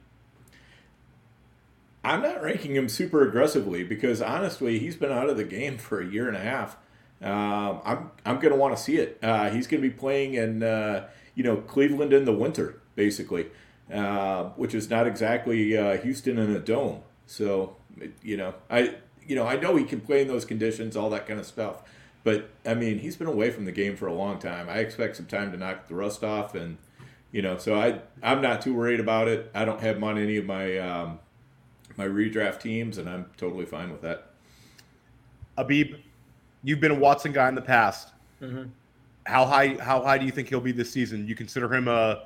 I'm not ranking him super aggressively because honestly, he's been out of the game for a year and a half. Um, I'm I'm going to want to see it. Uh, he's going to be playing in uh, you know Cleveland in the winter, basically, uh, which is not exactly uh, Houston in a dome. So you know, I you know I know he can play in those conditions, all that kind of stuff. But I mean, he's been away from the game for a long time. I expect some time to knock the rust off, and you know, so I I'm not too worried about it. I don't have him on any of my um, my redraft teams, and I'm totally fine with that. Abib, you've been a Watson guy in the past. Mm-hmm. How high how high do you think he'll be this season? You consider him a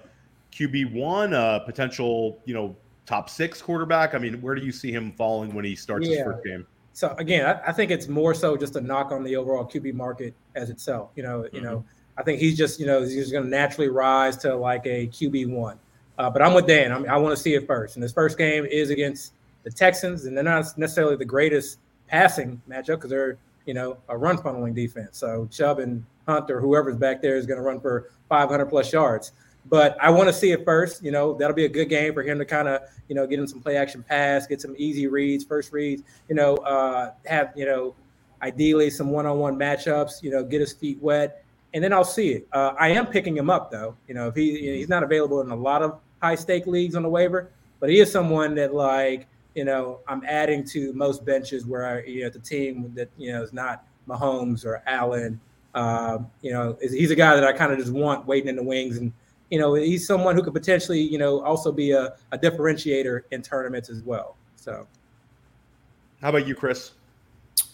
QB one, a potential you know top six quarterback? I mean, where do you see him falling when he starts yeah. his first game? So again, I, I, think it's more so just a knock on the overall QB market as itself. You know, mm-hmm. you know, I think he's just you know he's going to naturally rise to like a QB one. Uh, but I'm with Dan. I'm, i want to see it first. And this first game is against the Texans, and they're not necessarily the greatest passing matchup because they're you know a run funneling defense. So Chubb and Hunt or whoever's back there is going to run for 500 plus yards. But I want to see it first. You know, that'll be a good game for him to kind of, you know, get him some play action pass, get some easy reads, first reads, you know, uh, have, you know, ideally some one on one matchups, you know, get his feet wet. And then I'll see it. Uh, I am picking him up though. You know, if he he's not available in a lot of high stake leagues on the waiver, but he is someone that like, you know, I'm adding to most benches where I, you know, the team that, you know, is not Mahomes or Allen. Uh, you know, he's a guy that I kind of just want waiting in the wings and you know, he's someone who could potentially, you know, also be a, a differentiator in tournaments as well. So, how about you, Chris?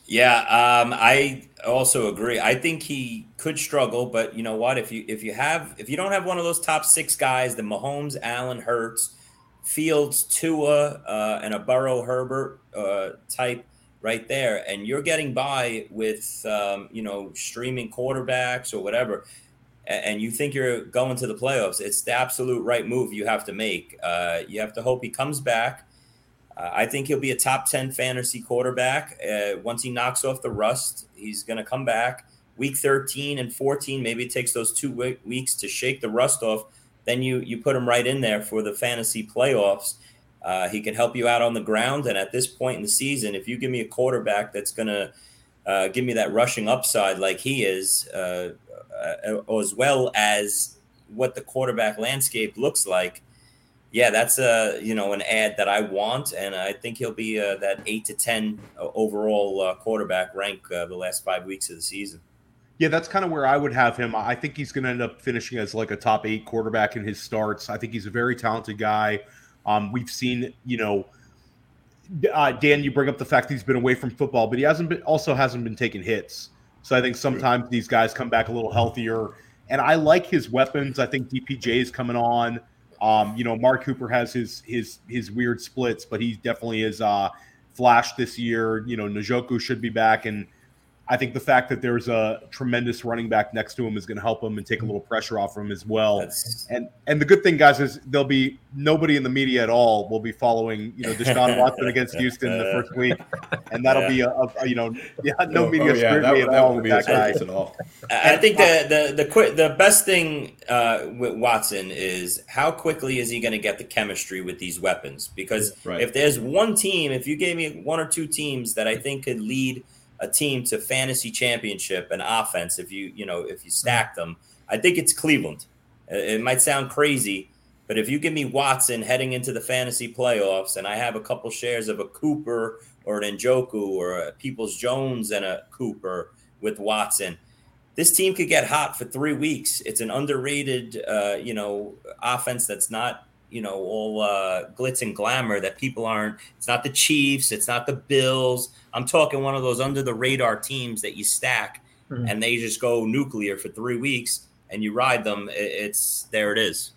Yeah, um, I also agree. I think he could struggle, but you know what? If you if you have if you don't have one of those top six guys, the Mahomes, Allen, Hurts, Fields, Tua, uh, and a Burrow Herbert uh, type right there, and you're getting by with um, you know streaming quarterbacks or whatever and you think you're going to the playoffs, it's the absolute right move you have to make. Uh, you have to hope he comes back. Uh, I think he'll be a top 10 fantasy quarterback. Uh, once he knocks off the rust, he's going to come back. Week 13 and 14, maybe it takes those two weeks to shake the rust off. Then you, you put him right in there for the fantasy playoffs. Uh, he can help you out on the ground. And at this point in the season, if you give me a quarterback that's going to uh, give me that rushing upside like he is, uh, as well as what the quarterback landscape looks like, yeah, that's a you know an ad that I want, and I think he'll be uh, that eight to ten uh, overall uh, quarterback rank uh, the last five weeks of the season. Yeah, that's kind of where I would have him. I think he's going to end up finishing as like a top eight quarterback in his starts. I think he's a very talented guy. Um, we've seen, you know, uh, Dan, you bring up the fact he's been away from football, but he hasn't been also hasn't been taking hits. So I think sometimes these guys come back a little healthier. And I like his weapons. I think DPJ is coming on. Um, you know, Mark Cooper has his his his weird splits, but he definitely is uh flashed this year. You know, Njoku should be back and I think the fact that there's a tremendous running back next to him is going to help him and take a little pressure off him as well. That's... And and the good thing, guys, is there'll be nobody in the media at all will be following you know Deshaun <laughs> Watson against Houston the first week, and that'll yeah. be a, a, you know yeah no oh, media oh, yeah, scrutiny that, at all with that guy at all. I think the the the the best thing uh, with Watson is how quickly is he going to get the chemistry with these weapons? Because right. if there's one team, if you gave me one or two teams that I think could lead – a team to fantasy championship and offense if you you know if you stack them i think it's cleveland it might sound crazy but if you give me watson heading into the fantasy playoffs and i have a couple shares of a cooper or an Njoku or a Peoples Jones and a Cooper with Watson. This team could get hot for three weeks. It's an underrated, uh, you know, offense that's not you know all uh, glitz and glamour that people aren't it's not the chiefs it's not the bills i'm talking one of those under the radar teams that you stack mm-hmm. and they just go nuclear for three weeks and you ride them it's there it is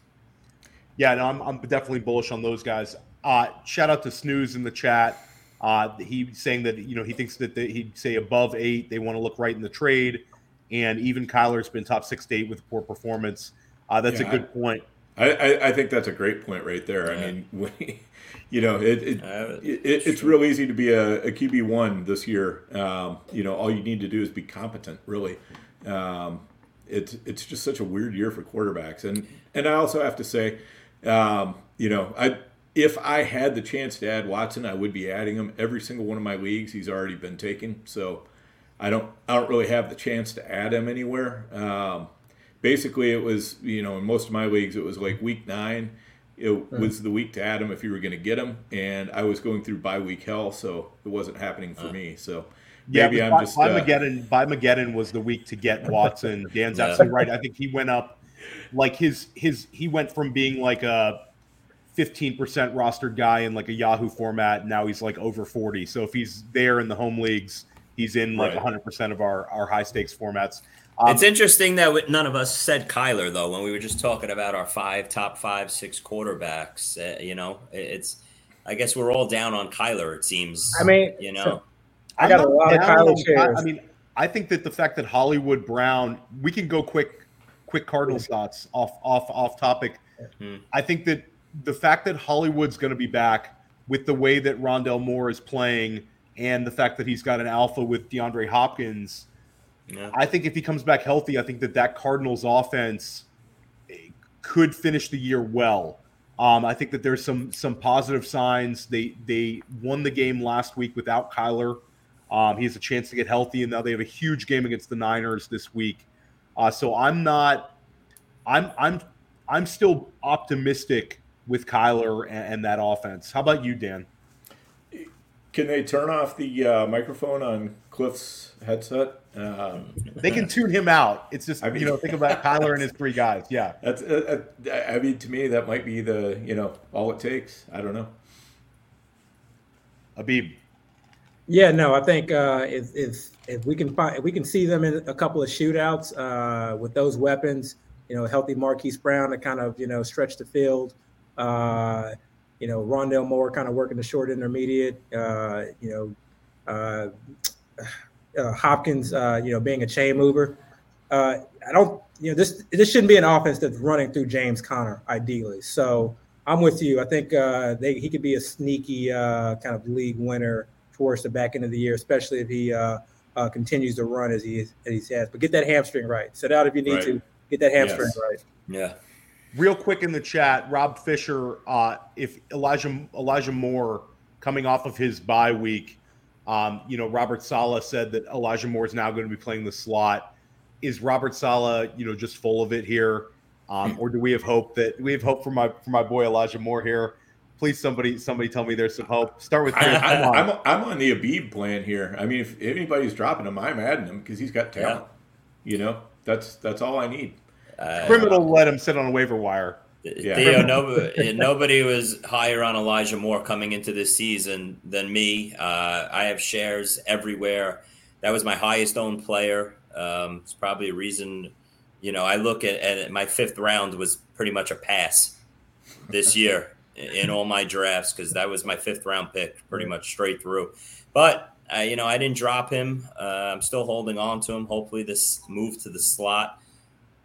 yeah no i'm, I'm definitely bullish on those guys uh, shout out to snooze in the chat uh, he's saying that you know he thinks that he'd say above eight. They want to look right in the trade, and even Kyler's been top six to eight with poor performance. Uh, that's yeah, a good I, point. I, I, think that's a great point right there. Yeah. I mean, <laughs> we, you know, it, it, uh, it it's real easy to be a, a QB one this year. Um, you know, all you need to do is be competent. Really, um, it's it's just such a weird year for quarterbacks, and and I also have to say, um, you know, I if I had the chance to add Watson, I would be adding him. Every single one of my leagues, he's already been taken, so I don't I don't really have the chance to add him anywhere. Um, basically, it was you know in most of my leagues, it was like week nine. It mm. was the week to add him if you were going to get him, and I was going through bye week hell, so it wasn't happening for uh. me. So maybe yeah, I'm by, just by uh, Mageddon. By Mageddon was the week to get Watson. <laughs> Dan's yeah. absolutely right. I think he went up like his his he went from being like a 15% rostered guy in like a Yahoo format. Now he's like over 40. So if he's there in the home leagues, he's in like right. 100% of our, our high stakes formats. Um, it's interesting that none of us said Kyler though when we were just talking about our five top five six quarterbacks. Uh, you know, it's I guess we're all down on Kyler. It seems. I mean, you know, so I got a lot of Kyler shares. I mean, I think that the fact that Hollywood Brown, we can go quick, quick Cardinals thoughts off off off topic. Mm-hmm. I think that the fact that Hollywood's going to be back with the way that Rondale Moore is playing and the fact that he's got an alpha with DeAndre Hopkins, yeah. I think if he comes back healthy, I think that that Cardinals offense could finish the year well. Um, I think that there's some some positive signs. They they won the game last week without Kyler. Um, he has a chance to get healthy, and now they have a huge game against the Niners this week. Uh, so I'm not. I'm I'm I'm still optimistic with Kyler and, and, that offense. How about you, Dan? Can they turn off the uh, microphone on Cliff's headset? Um, they can tune him out. It's just I mean, you know think about Kyler and his three guys. Yeah, that's. Uh, uh, I mean, to me, that might be the you know all it takes. I don't know. Habib. Yeah, no, I think uh, if, if if we can find if we can see them in a couple of shootouts uh, with those weapons, you know, healthy Marquise Brown to kind of you know stretch the field. Uh, you know, Rondale Moore kind of working the short intermediate. Uh, you know, uh, uh Hopkins, uh, you know, being a chain mover. Uh, I don't, you know, this this shouldn't be an offense that's running through James Conner ideally. So I'm with you. I think they, he could be a sneaky kind of league winner towards the back end of the year, especially if he continues to run as he as he has. But get that hamstring right. Sit out if you need right. to. Get that hamstring yes. right. Yeah. Real quick in the chat, Rob Fisher, uh, if Elijah Elijah Moore coming off of his bye week, um, you know, Robert Saleh said that Elijah Moore is now going to be playing the slot. Is Robert Saleh, you know, just full of it here, um, or do we have hope that we have hope for my for my boy Elijah Moore here? Please, somebody, somebody, tell me there's some hope. Start with Chris. I, am I'm, I'm on the Habib plan here. I mean, if anybody's dropping him, I'm adding him because he's got talent. Yeah. You know, that's that's all I need. Uh, Criminal let him sit on a waiver wire. Yeah. Theo, <laughs> nobody, nobody was higher on Elijah Moore coming into this season than me. Uh, I have shares everywhere. That was my highest owned player. Um, it's probably a reason, you know, I look at, at my fifth round was pretty much a pass this <laughs> year in all my drafts because that was my fifth round pick, pretty much straight through. But uh, you know, I didn't drop him. Uh, I'm still holding on to him. Hopefully, this move to the slot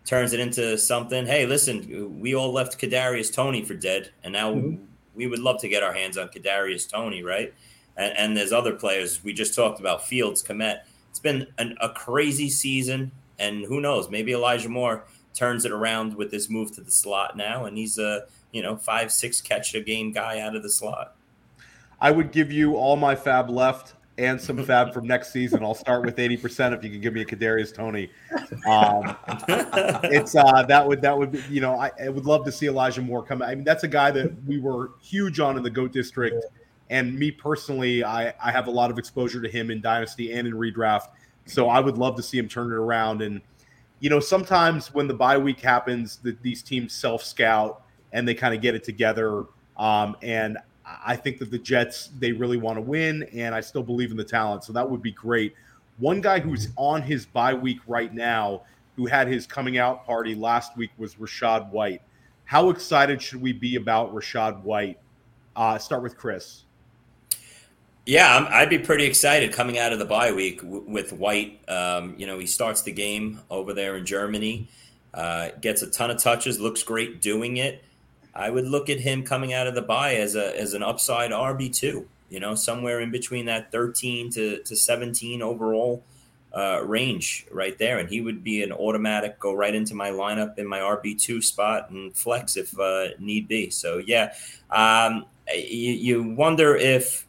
turns it into something. Hey, listen, we all left Kadarius Toney for dead, and now mm-hmm. we would love to get our hands on Kadarius Toney, right? And, and there's other players we just talked about, Fields, Kmet. It's been an, a crazy season, and who knows? Maybe Elijah Moore turns it around with this move to the slot now, and he's a you know five six catch a game guy out of the slot. I would give you all my fab left and some fab from next season. I'll start with eighty percent if you can give me a Kadarius Toney. Um, it's uh, that would that would be, you know I, I, would love to see Elijah Moore come. I mean that's a guy that we were huge on in the Goat District And me personally, I, I have a lot of exposure to him in Dynasty and in redraft. So I would love to see him turn it around. And, you know, sometimes when the bye week happens, the, these teams self scout and they kind of get it together. Um, and I think that the Jets, they really want to win. And I still believe in the talent. So that would be great. One guy who's on his bye week right now, who had his coming out party last week, was Rachaad White. How excited should we be about Rachaad White? Uh, start with Chris. Yeah, i would be pretty excited coming out of the bye week with White. Um, you know, he starts the game over there in Germany, uh, gets a ton of touches, looks great doing it. I would look at him coming out of the bye as a as an upside RB two. You know, somewhere in between that thirteen to, to seventeen overall uh, range right there, and he would be an automatic go right into my lineup in my RB two spot and flex if uh, need be. So yeah, um, you, you wonder if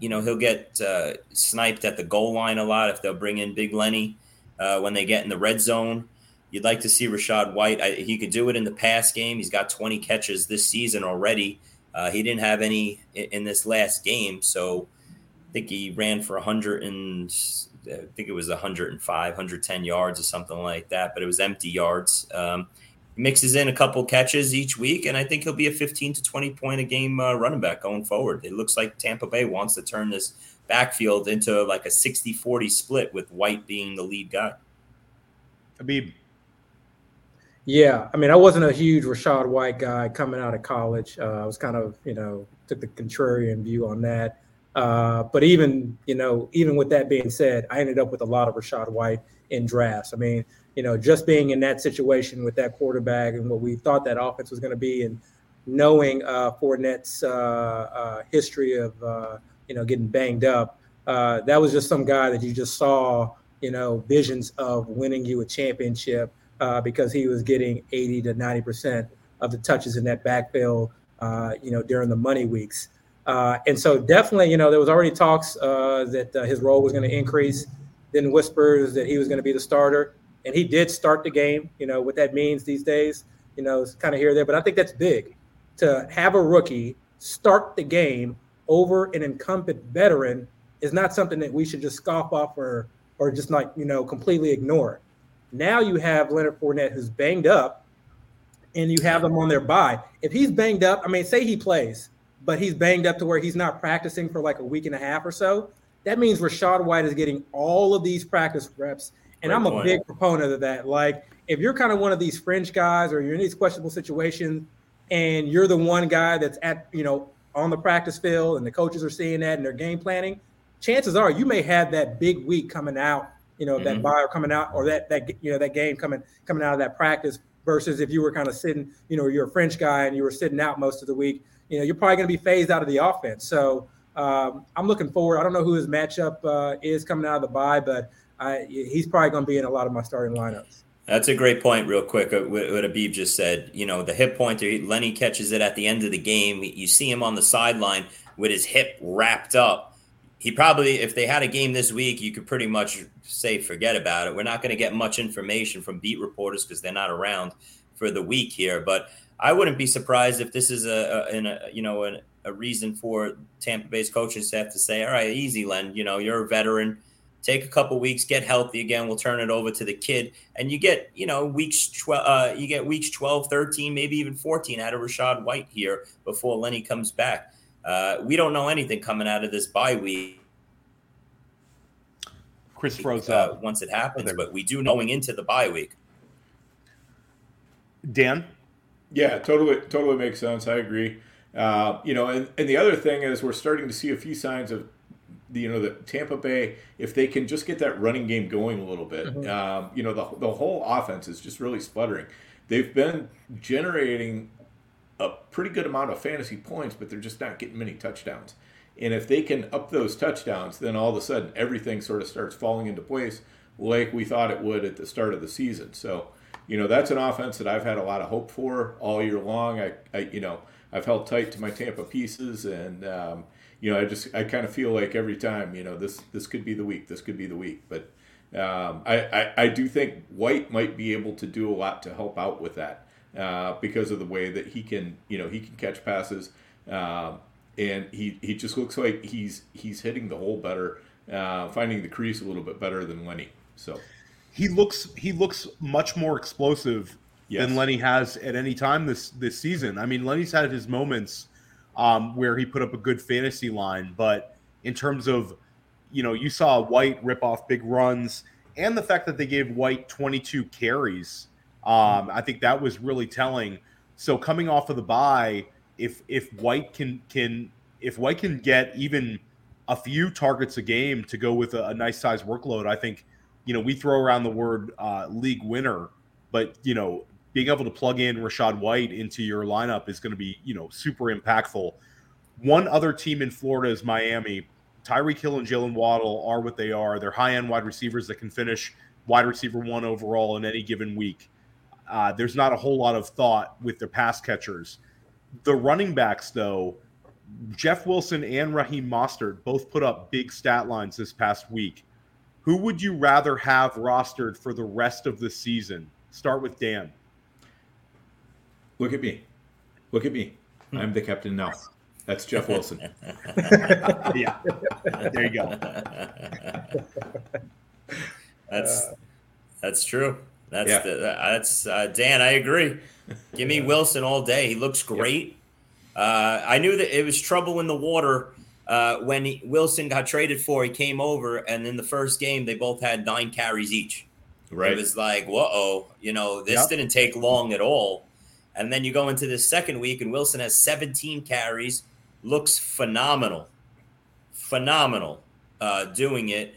you know he'll get uh, sniped at the goal line a lot if they'll bring in Big Lenny uh, when they get in the red zone. You'd like to see Rachaad White. I, he could do it in the pass game. He's got 20 catches this season already. Uh, he didn't have any in, in, this last game, so I think he ran for 100 and I think it was 105, 110 yards or something like that. But it was empty yards. Um, mixes in a couple catches each week, and I think he'll be a 15 to 20 point a game uh, running back going forward. It looks like Tampa Bay wants to turn this backfield into like a 60 40 split with White being the lead guy. Habib. Yeah, I mean, I wasn't a huge Rachaad White guy coming out of college. Uh, I was kind of, you know, took the contrarian view on that. Uh, but even, you know, even with that being said, I ended up with a lot of Rachaad White in drafts. I mean, you know, just being in that situation with that quarterback and what we thought that offense was going to be, and knowing uh, Fournette's uh, uh, history of uh, you know getting banged up, uh, that was just some guy that you just saw, you know, visions of winning you a championship uh, because he was getting 80 to 90 percent of the touches in that backfield, uh, you know, during the money weeks. Uh, and so definitely, you know, there was already talks uh, that his role was going to increase. Then whispers that he was going to be the starter and he did start the game. You know what that means these days. You know, it's kind of here or there, but I think that's big to have a rookie start the game over an incumbent veteran is not something that we should just scoff off or or just like you know completely ignore. Now you have Leonard Fournette who's banged up, and you have him on their bye. If he's banged up, I mean, say he plays, but he's banged up to where he's not practicing for like a week and a half or so. That means Rachaad White is getting all of these practice reps and Great I'm a point. big proponent of that. Like, if you're kind of one of these fringe guys or you're in these questionable situations and you're the one guy that's at, you know, on the practice field and the coaches are seeing that and they're game planning, chances are you may have that big week coming out, you know, mm-hmm. that buyer coming out or that that you know that game coming coming out of that practice versus if you were kind of sitting, you know, you're a French guy and you were sitting out most of the week, you know, you're probably going to be phased out of the offense. So um, I'm looking forward. I don't know who his matchup uh, is coming out of the bye, but I, he's probably going to be in a lot of my starting lineups. That's a great point, real quick. Uh, what Abib just said. You know, the hip pointer, Lenny catches it at the end of the game. You see him on the sideline with his hip wrapped up. He probably, if they had a game this week, you could pretty much say forget about it. We're not going to get much information from beat reporters because they're not around for the week here. But I wouldn't be surprised if this is a, a, a you know a, reason for Tampa Bay's coaching staff to say, "All right, easy, Len. You know, you're a veteran take a couple weeks, get healthy again. We'll turn it over to the kid. And you get, you know, weeks 12, uh, you get weeks 12, 13, maybe even 14 out of Rachaad White here before Lenny comes back. Uh, we don't know anything coming out of this bye week. Chris froze uh, up once it happens, but we do knowing into the bye week. Dan? Yeah, totally, totally makes sense. I agree. Uh, you know, and, and the other thing is we're starting to see a few signs of you know the Tampa Bay if they can just get that running game going a little bit. Mm-hmm. Um, you know the the whole offense is just really sputtering. They've been generating a pretty good amount of fantasy points, but they're just not getting many touchdowns. And if they can up those touchdowns, then all of a sudden everything sort of starts falling into place like we thought it would at the start of the season. So, you know, that's an offense that I've had a lot of hope for all year long. I, I you know, I've held tight to my Tampa pieces and, um, you know, I just I kind of feel like every time, you know, this this could be the week, this could be the week. But um, I, I, I do think White might be able to do a lot to help out with that uh, because of the way that he can, you know, he can catch passes. Um, and he he just looks like he's he's hitting the hole better, uh, finding the crease a little bit better than Lenny. So he looks he looks much more explosive Yes. than Lenny has at any time this this season. I mean, Lenny's had his moments um, where he put up a good fantasy line, but in terms of you know, you saw White rip off big runs, and the fact that they gave White 22 carries, um, I think that was really telling. So coming off of the bye, if if White can can if White can get even a few targets a game to go with a, a nice size workload, I think you know we throw around the word uh, league winner, but you know being able to plug in Rachaad White into your lineup is going to be you know super impactful. One other team in Florida is Miami. Tyreek Hill and Jaylen Waddle are what they are. They're high end wide receivers that can finish wide receiver one overall in any given week. Uh, there's not a whole lot of thought with their pass catchers. The running backs, though, Jeff Wilson and Raheem Mostert both put up big stat lines this past week. Who would you rather have rostered for the rest of the season? Start with Dan. look at me, look at me. I'm the captain now. That's Jeff Wilson. <laughs> yeah, there you go. That's that's true. That's Yeah. the, that's uh, Dan. I agree. Give me <laughs> Wilson all day. He looks great. Uh, I knew that it was trouble in the water uh, when he, Wilson got traded for. He came over, and in the first game, they both had nine carries each. Right. It was like, whoa, you know, this Yep. didn't take long at all. And then you go into the second week, and Wilson has 17 carries, looks phenomenal, phenomenal uh, doing it.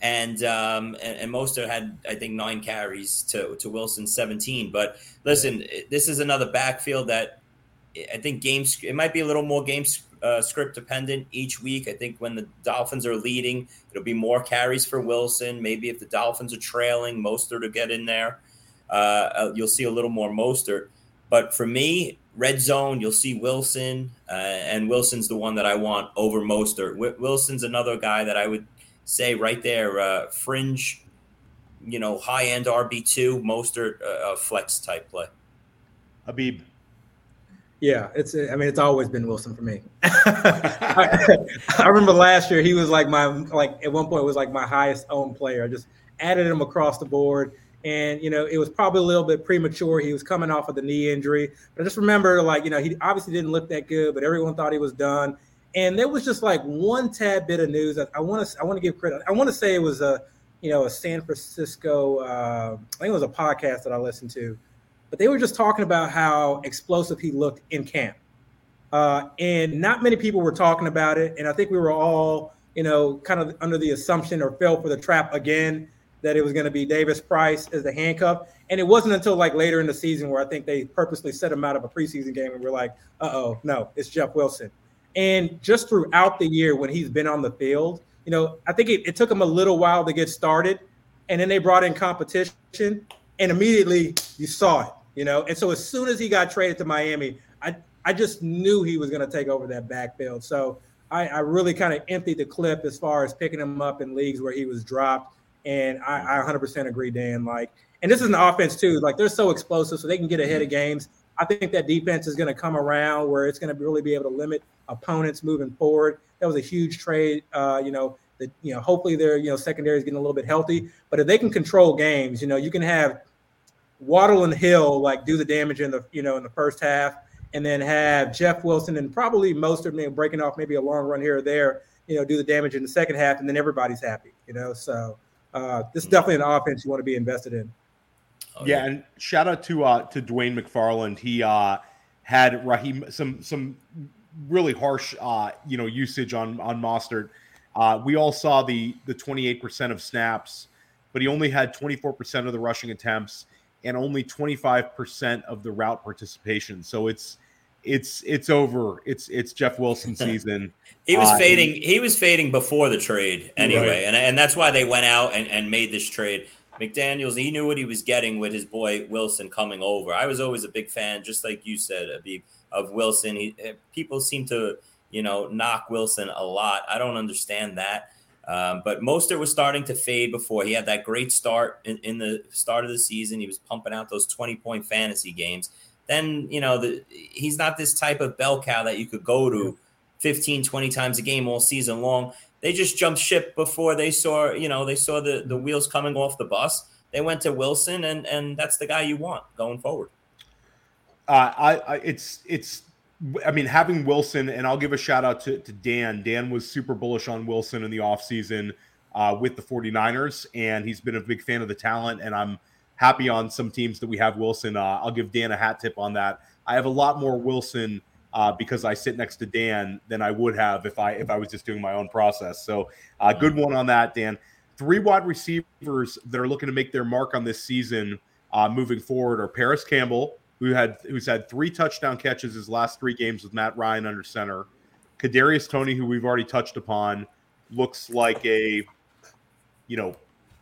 And um, and, and Mostert had, I think, nine carries to to Wilson's 17. But listen, this is another backfield that I think games. It might be a little more game uh, script dependent each week. I think when the Dolphins are leading, it'll be more carries for Wilson. Maybe if the Dolphins are trailing, Mostert to get in there. Uh, uh, you'll see a little more Mostert. But for me, red zone, you'll see Wilson, uh, and Wilson's the one that I want over Mostert. Wi- Wilson's another guy that I would say right there, uh, fringe, you know, high end RB two, Mostert, uh, uh, flex type play. Abib. Yeah, it's. I mean, it's always been Wilson for me. <laughs> <laughs> I, I remember last year he was like my like at one point was like my highest owned player. I just added him across the board, and you know it was probably a little bit premature. He was coming off of the knee injury, but I just remember like you know he obviously didn't look that good, but everyone thought he was done. And there was just like one tad bit of news. I want to I want to give credit. I want to say it was a you know a San Francisco. Uh, I think it was a podcast that I listened to but they were just talking about how explosive he looked in camp. Uh, and not many people were talking about it. And I think we were all, you know, kind of under the assumption or fell for the trap again that it was going to be Davis Price as the handcuff. And it wasn't until like later in the season where I think they purposely set him out of a preseason game and we're like, uh oh, no, it's Jeff Wilson. And just throughout the year when he's been on the field, you know, I think it, it took him a little while to get started. And then they brought in competition and immediately you saw it you know. And so as soon as he got traded to Miami, I I just knew he was going to take over that backfield. So I, I really kind of emptied the clip as far as picking him up in leagues where he was dropped. And I, I 100% agree, Dan. Like, and this is an offense too. Like they're so explosive, so they can get ahead of games. I think that defense is going to come around where it's going to really be able to limit opponents moving forward. That was a huge trade. Uh, you know, that you know, hopefully their you know secondary is getting a little bit healthy. But if they can control games, you know, you can have Waddle and Hill like do the damage in the you know in the first half, and then have Jeff Wilson and probably most of them breaking off maybe a long run here or there, you know, do the damage in the second half, and then everybody's happy, you know. So uh, this is definitely an offense you want to be invested in. Oh, yeah, and shout out to uh to Dwain McFarland. He uh had Raheem some some really harsh uh you know usage on on Mostert. Uh, we all saw the the 28% of snaps, but he only had 24% of the rushing attempts and only 25% of the route participation. So it's it's it's over. It's it's Jeff Wilson <laughs> season. He was Uh, fading. He was fading before the trade anyway, Right. and and that's why they went out and, and made this trade. McDaniel's he knew what he was getting with his boy Wilson coming over. I was always a big fan, just like you said, Abib, of Wilson. He, eh, people seem to you know knock Wilson a lot. I don't understand that. Um, but Mostert was starting to fade before he had that great start in, in the start of the season. He was pumping out those twenty point fantasy games. Then you know the, he's not this type of bell cow that you could go to 15, 20 times a game all season long. They just jumped ship before they saw, you know, they saw the, the wheels coming off the bus. They went to Wilson, and and that's the guy you want going forward. Uh, I, I it's it's I mean, having Wilson, and I'll give a shout out to, to Dan. Dan was super bullish on Wilson in the offseason uh, with the 49ers, and he's been a big fan of the talent. And I'm happy on some teams that we have Wilson. Uh, I'll give Dan a hat tip on that. I have a lot more Wilson uh, because I sit next to Dan than I would have if I if I was just doing my own process. So, uh, good one on that, Dan. Three wide receivers that are looking to make their mark on this season uh, moving forward are Parris Campbell, who had who's had three touchdown catches his last three games with Matt Ryan under center. Kadarius Toney, who we've already touched upon, looks like a, you know,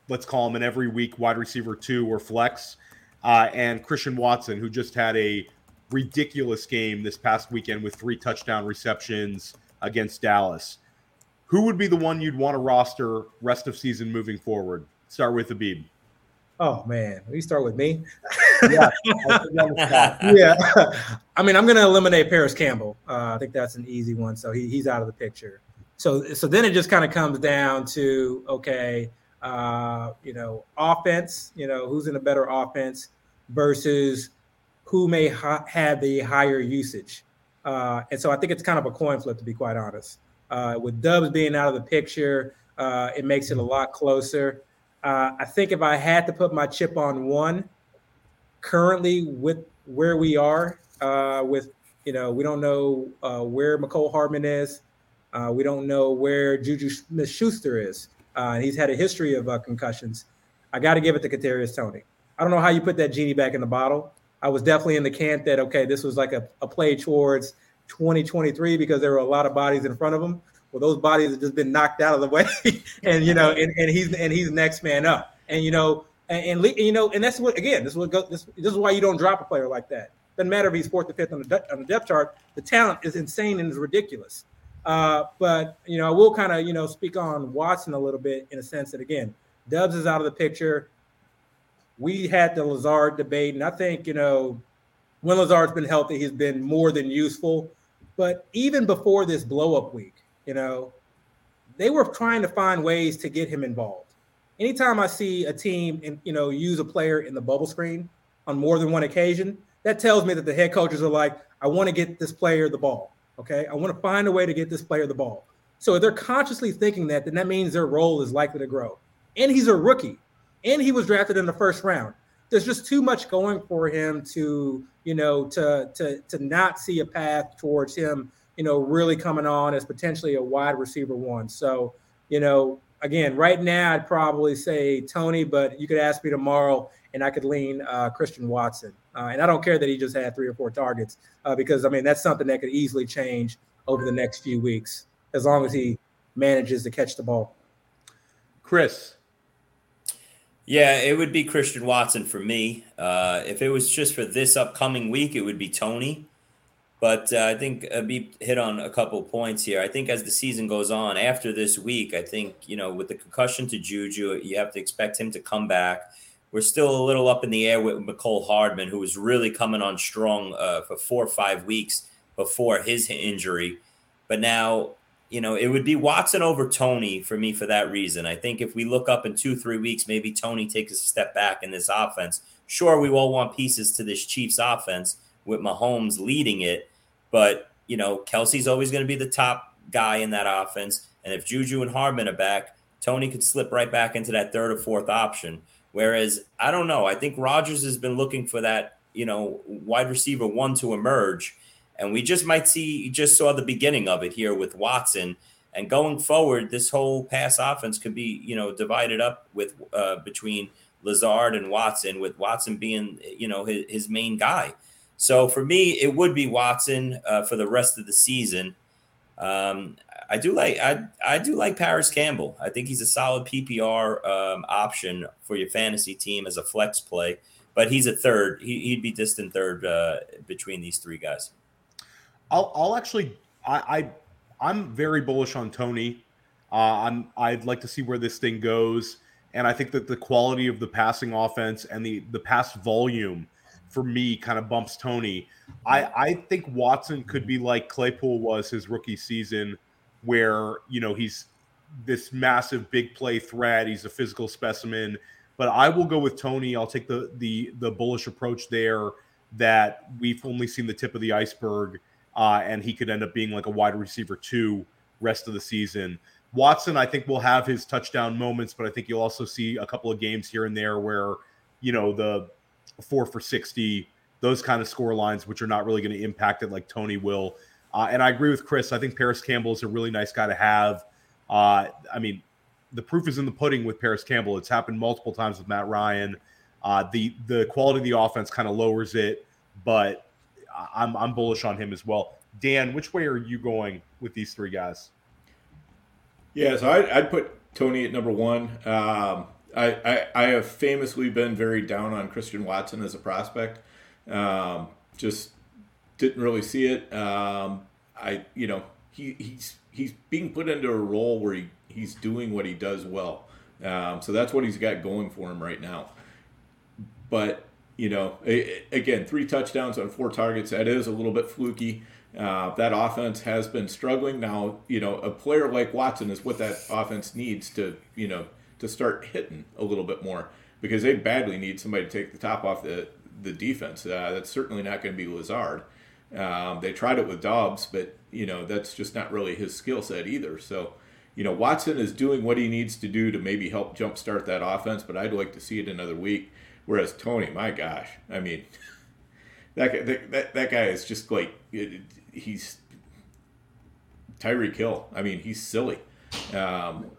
let's call him an every week wide receiver two or flex, uh, and Christian Watson, who just had a ridiculous game this past weekend with three touchdown receptions against Dallas. Who would be the one you'd want to roster rest of season moving forward? Start with Abib. Oh man, we start with me. <laughs> yeah, <laughs> yeah. I mean, I'm going to eliminate Parris Campbell. Uh, I think that's an easy one. So he, he's out of the picture. So so then it just kind of comes down to okay, uh, you know, offense. You know, who's in a better offense versus who may ha- have the higher usage. Uh, and so I think it's kind of a coin flip, to be quite honest. Uh, with Doubs being out of the picture, uh, it makes it a lot closer. Uh, I think if I had to put my chip on one, currently with where we are, uh, with you know, we don't know uh, where Mecole Hardman is. Uh, we don't know where Juju Smith Schuster is. Uh, he's had a history of uh, concussions. I got to give it to Kadarius Toney. I don't know how you put that genie back in the bottle. I was definitely in the camp that okay, this was like a, a play towards 2023 because there were a lot of bodies in front of him. Well, those bodies have just been knocked out of the way, <laughs> and you know, and, and he's and he's next man up. And you know, and, and, you know, and that's what again, this is what go, this, this is why you don't drop a player like that. Doesn't matter if he's fourth or fifth on the on the depth chart. The talent is insane and is ridiculous. Uh, but you know, I will kind of you know speak on Watson a little bit in a sense that again, Doubs is out of the picture. We had the Lazard debate, and I think you know when Lazard's been healthy, he's been more than useful. But even before this blow up week, you know, they were trying to find ways to get him involved anytime I see a team, in, you know, use a player in the bubble screen on more than one occasion, that tells me that the head coaches are like, I want to get this player the ball. Okay, I want to find a way to get this player the ball. So if they're consciously thinking that, then that means their role is likely to grow. And he's a rookie, and he was drafted in the first round. There's just too much going for him to, you know, to to to not see a path towards him, you know, really coming on as potentially a wide receiver one. So, you know, again, right now I'd probably say Toney, but you could ask me tomorrow and I could lean uh, Christian Watson. Uh, and I don't care that he just had three or four targets uh, because I mean that's something that could easily change over the next few weeks as long as he manages to catch the ball. Chris. Yeah, it would be Christian Watson for me. Uh, if it was just for this upcoming week, it would be Toney. But uh, I think Abib hit on a couple points here. I think as the season goes on, after this week, I think, you know, with the concussion to Juju, you have to expect him to come back. We're still a little up in the air with Mecole Hardman, who was really coming on strong uh, for four or five weeks before his injury. But now, you know, it would be Watson over Toney for me for that reason. I think if we look up in two, three weeks, maybe Toney takes a step back in this offense. Sure, we all want pieces to this Chiefs offense with Mahomes leading it. But, you know, Kelce's always going to be the top guy in that offense. And if Juju and Hardman are back, Toney could slip right back into that third or fourth option. Whereas, I don't know. I think Rodgers has been looking for that, you know, wide receiver one to emerge. And we just might see, just saw the beginning of it here with Watson. And going forward, this whole pass offense could be, you know, divided up with uh, between Lazard and Watson, with Watson being, you know, his, his main guy. So for me, it would be Watson uh, for the rest of the season. Um, I do like I I do like Parris Campbell. I think he's a solid PPR um, option for your fantasy team as a flex play. But he's a third. He, would be distant third uh, between these three guys. I'll I'll actually I, I am very bullish on Toney. Uh, I'm I'd like to see where this thing goes, and I think that the quality of the passing offense and the the pass volume for me kind of bumps Toney. I, I think Watson could be like Claypool was his rookie season, where you know he's this massive big play threat. He's a physical specimen. But I will go with Toney. I'll take the the the bullish approach there that we've only seen the tip of the iceberg, uh, and he could end up being like a wide receiver two rest of the season. Watson, I think, will have his touchdown moments, but I think you'll also see a couple of games here and there where, you know, the four for 60, those kind of score lines, which are not really going to impact it like Toney will. Uh, and I agree with Chris. I think Parris Campbell is a really nice guy to have. Uh, I mean, the proof is in the pudding with Parris Campbell. It's happened multiple times with Matt Ryan. Uh, the the quality of the offense kind of lowers it, but I'm I'm bullish on him as well. Dan, which way are you going with these three guys? Yeah, so I, would put Toney at number one. Um, I, I, have famously been very down on Christian Watson as a prospect. Um, just didn't really see it. Um, I you know he, he's he's being put into a role where he, he's doing what he does well. Um, so that's what he's got going for him right now. But you know, again, three touchdowns on four targets. That is a little bit fluky. Uh, that offense has been struggling. Now, you know, a player like Watson is what that offense needs to, you know, to start hitting a little bit more because they badly need somebody to take the top off the the defense. Uh, that's certainly not going to be Lazard. Um, they tried it with Doubs, but you know that's just not really his skill set either. So, you know, Watson is doing what he needs to do to maybe help jumpstart that offense, but I'd like to see it another week. Whereas Toney, my gosh, I mean, <laughs> that that that, that guy is just like he's Tyreek Hill. I mean, he's silly. Um,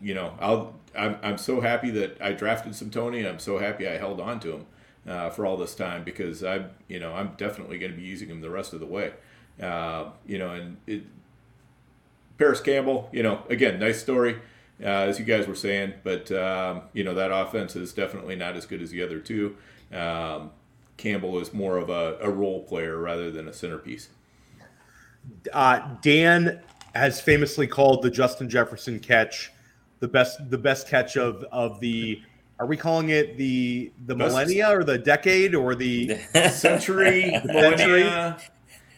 you know, I'll I'm I'm so happy that I drafted some Toney. I'm so happy I held on to him uh, for all this time because I you know I'm definitely going to be using him the rest of the way. Uh, you know, and it, Parris Campbell, you know, again, nice story. Uh, as you guys were saying, but um, you know that offense is definitely not as good as the other two. Um, Campbell is more of a, a, role player rather than a centerpiece. Uh, Dan has famously called the Justin Jefferson catch the best the best catch of of the. Are we calling it the the best. millennia or the decade or the <laughs> century? millennia.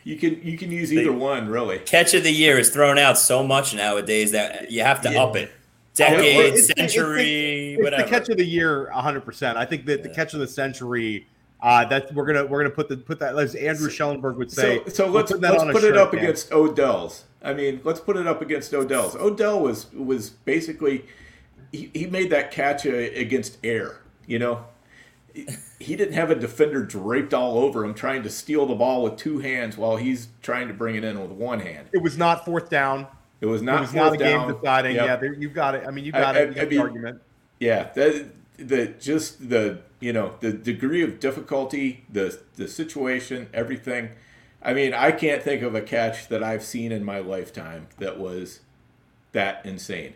You can you can use either one really. Catch of the year is thrown out so much nowadays that you have to yeah. up it decade, it's, century, it's, it's, whatever. the catch of the year, hundred percent. I think that yeah. the catch of the century. Uh, that we're gonna we're gonna put the put that as Andrew Schellenberg would say. So, so let's put let's put it up man. against Odell's. I mean, let's put it up against Odell's. Odell was was basically he, he made that catch uh, against air. You know, he didn't have a defender draped all over him trying to steal the ball with two hands while he's trying to bring it in with one hand. It was not fourth down. It was not. It was not a game deciding. Yep. Yeah, you've got it. I mean, you got I, it. You I, I mean, argument. Yeah, that, the just the you know the degree of difficulty, the the situation, everything. I mean, I can't think of a catch that I've seen in my lifetime that was that insane.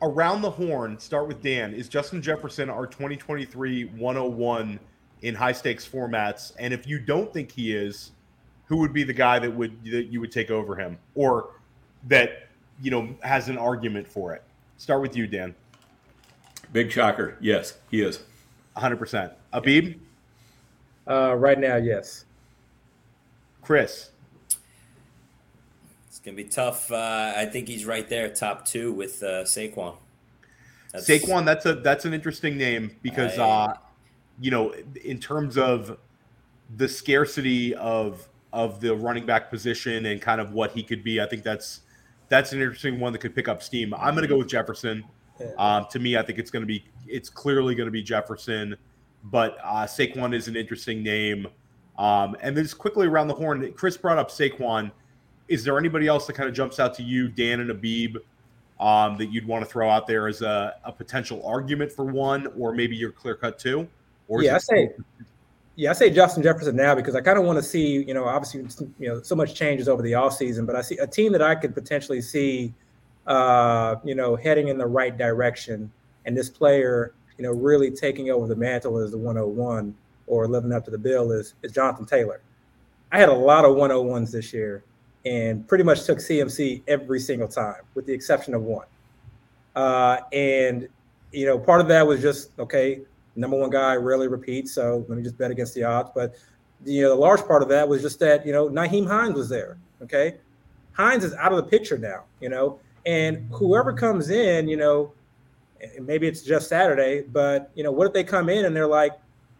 Around the horn, start with Dan. Is Justin Jefferson our 2023 101 in high stakes formats? And if you don't think he is, who would be the guy that would that you would take over him? Or that you know has an argument for it. Start with you, Dan. Big shocker. Yes, he is. 100%. Abib? Uh, right now, yes. Chris? It's going to be tough. Uh, I think he's right there, top two with uh, Saquon. That's, Saquon, that's a that's an interesting name because, I, uh, you know, in terms of the scarcity of of the running back position and kind of what he could be, I think that's that's an interesting one that could pick up steam. I'm going to go with Jefferson. Um, to me, I think it's going to be it's clearly going to be Jefferson, but uh, Saquon is an interesting name. Um, and then just quickly around the horn, Chris brought up Saquon. Is there anybody else that kind of jumps out to you, Dan and Abib, um, that you'd want to throw out there as a, a potential argument for one, or maybe your clear cut two? Or yeah, I say yeah, I say Justin Jefferson now because I kind of want to see, you know, obviously, you know, so much changes over the offseason, but I see a team that I could potentially see, uh, you know, heading in the right direction. And this player, you know, really taking over the mantle as the 101 or living up to the bill is, is Jonathan Taylor. I had a lot of 101s this year and pretty much took CMC every single time, with the exception of one. Uh, and, you know, part of that was just, okay, Number one guy rarely repeats, so let me just bet against the odds. But you know, the large part of that was just that you know Nyheim Hines was there. Okay, Hines is out of the picture now. You know, and whoever comes in, you know, maybe it's just Saturday, but you know, what if they come in and they're like,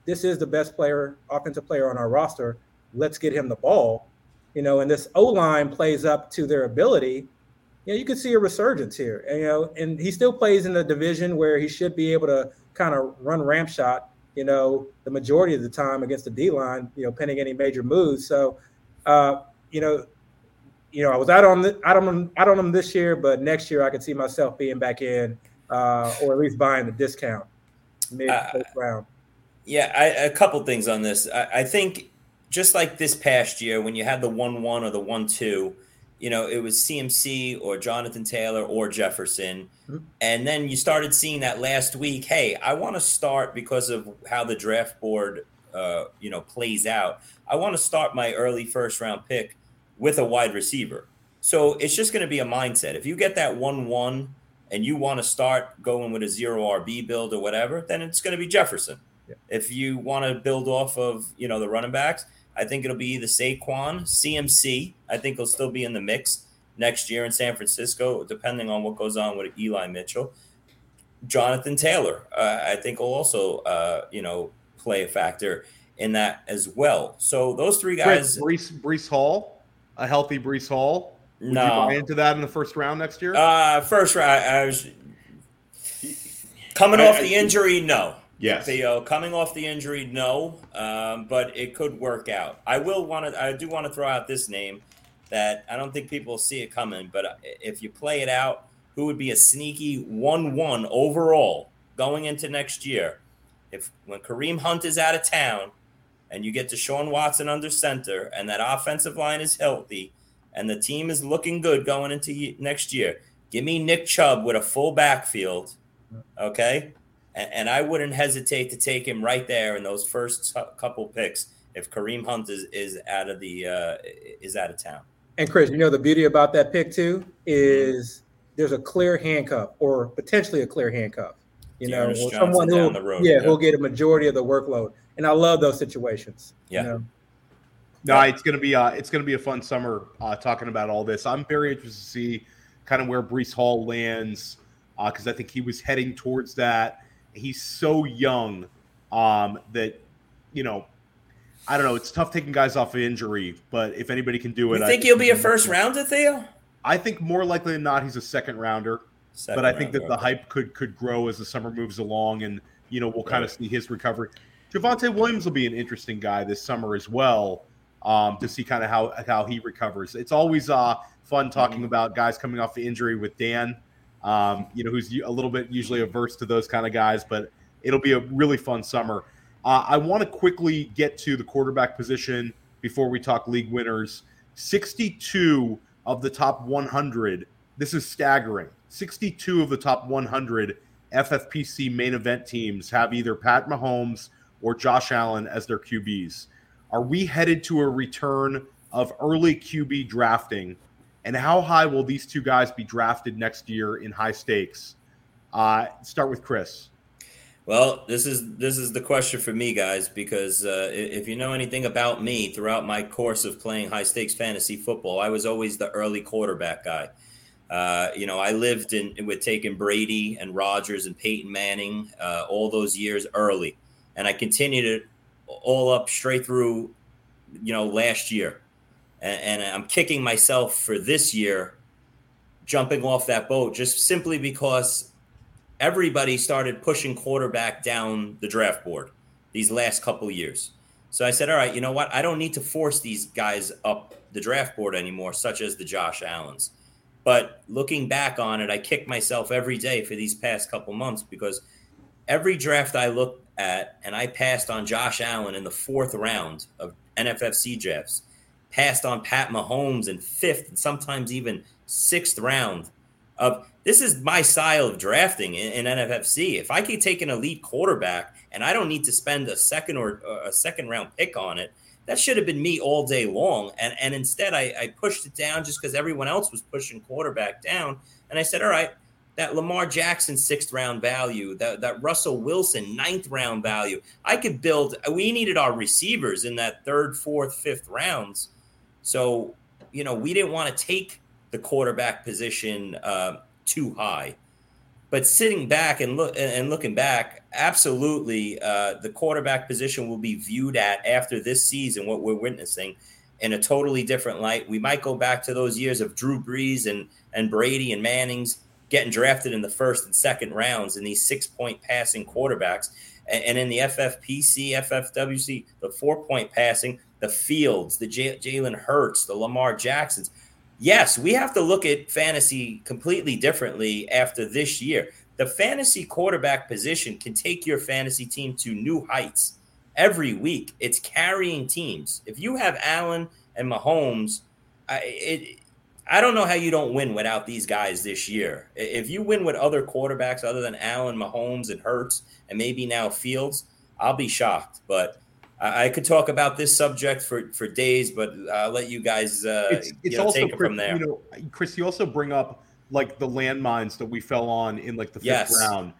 "This is the best player, offensive player on our roster. Let's get him the ball." You know, and this O line plays up to their ability you know, you could see a resurgence here. And, you know, and he still plays in the division where he should be able to kind of run ramp shot, you know, the majority of the time against the D line, you know, pending any major moves. So, uh, you know, you know, I was out on the, out on out on them this year, but next year I could see myself being back in, uh, or at least buying the discount mid uh, round. Yeah, I, a couple things on this. I, I think just like this past year when you had the one one or the one two you know, it was CMC or Jonathan Taylor or Jefferson. Mm-hmm. And then you started seeing that last week. Hey, I want to start because of how the draft board, uh, you know, plays out. I want to start my early first round pick with a wide receiver. So it's just going to be a mindset. If you get that 1 1 and you want to start going with a zero RB build or whatever, then it's going to be Jefferson. Yeah. If you want to build off of, you know, the running backs, I think it'll be the Saquon, CMC. I think he'll still be in the mix next year in San Francisco, depending on what goes on with Eli Mitchell. Jonathan Taylor, uh, I think will also, uh, you know, play a factor in that as well. So those three guys, Brees, Breece Hall, a healthy Breece Hall. Would no. you buy into that in the first round next year? Uh, first round, I was coming off the injury. No, Yes. Theo, coming off the injury, no, um, but it could work out. I will want to. I do want to throw out this name that I don't think people see it coming, but if you play it out, who would be a sneaky one-one overall going into next year? If when Kareem Hunt is out of town, and you get to Deshaun Watson under center, and that offensive line is healthy, and the team is looking good going into next year, give me Nick Chubb with a full backfield, okay? And, and I wouldn't hesitate to take him right there in those first couple picks if Kareem Hunt is, is out of the uh, is out of town. And Chris, you know the beauty about that pick too is there's a clear handcuff or potentially a clear handcuff. You know, someone who yeah, yeah, who'll get a majority of the workload. And I love those situations. Yeah. You know? No, it's gonna be uh, it's gonna be a fun summer uh, talking about all this. I'm very interested to see kind of where Breece Hall lands because uh, I think he was heading towards that he's so young um, that you know I don't know. It's tough taking guys off of injury, but if anybody can do it, you think I he'll be a first rounder, Theo? I think more likely than not, he's a second rounder. Second but I think that the hype could could grow as the summer moves along, and you know we'll kind of see his recovery. Javonte Williams will be an interesting guy this summer as well um, to see kind of how how he recovers. It's always uh, fun talking mm-hmm. about guys coming off the injury with Dan um, you know, who's a little bit usually averse to those kind of guys, but it'll be a really fun summer. Uh, I want to quickly get to the quarterback position before we talk league winners. 62 of the top 100, this is staggering. 62 of the top 100 FFPC main event teams have either Pat Mahomes or Josh Allen as their QBs. Are we headed to a return of early QB drafting and how high will these two guys be drafted next year in high stakes? Uh, start with Chris. Well, this is this is the question for me, guys, because uh, if you know anything about me, throughout my course of playing high stakes fantasy football, I was always the early quarterback guy. Uh, you know, I lived in with taking Brady and Rodgers and Peyton Manning uh, all those years early, and I continued it all up straight through, you know, last year and, and I'm kicking myself for this year jumping off that boat just simply because everybody started pushing quarterback down the draft board these last couple years. So I said, all right, you know what? I don't need to force these guys up the draft board anymore, such as the Josh Allens. But looking back on it, I kick myself every day for these past couple months because every draft I looked at and I passed on Josh Allen in the fourth round of NFFC drafts passed on Pat Mahomes in fifth and sometimes even sixth round. Of this is my style of drafting in, in NFFC. If I could take an elite quarterback and I don't need to spend a second or uh, a second round pick on it, that should have been me all day long. And and instead I, I pushed it down just because everyone else was pushing quarterback down. And I said, all right, that Lamar Jackson sixth round value, that, that Russell Wilson ninth round value. I could build, we needed our receivers in that third, fourth, fifth rounds. So, you know, we didn't want to take the quarterback position uh, too high. But sitting back and look and looking back, absolutely, uh, the quarterback position will be viewed at after this season. What we're witnessing in a totally different light. We might go back to those years of Drew Brees and and Brady and Manning's getting drafted in the first and second rounds and these six point passing quarterbacks. And, and in the FFPC, FFWC, the four point passing, the Fields, the J- Jalen Hurts, the Lamar Jacksons. Yes, we have to look at fantasy completely differently after this year. The fantasy quarterback position can take your fantasy team to new heights every week. It's carrying teams. If you have Allen and Mahomes, I, it, I don't know how you don't win without these guys this year. If you win with other quarterbacks other than Allen, Mahomes, and Hurts, and maybe now Fields, I'll be shocked. But I, could talk about this subject for, for days, but I'll let you guys uh, it's, it's you know, also, take it from there. You know, Chris, you also bring up like the landmines that we fell on in like the fifth yes. round.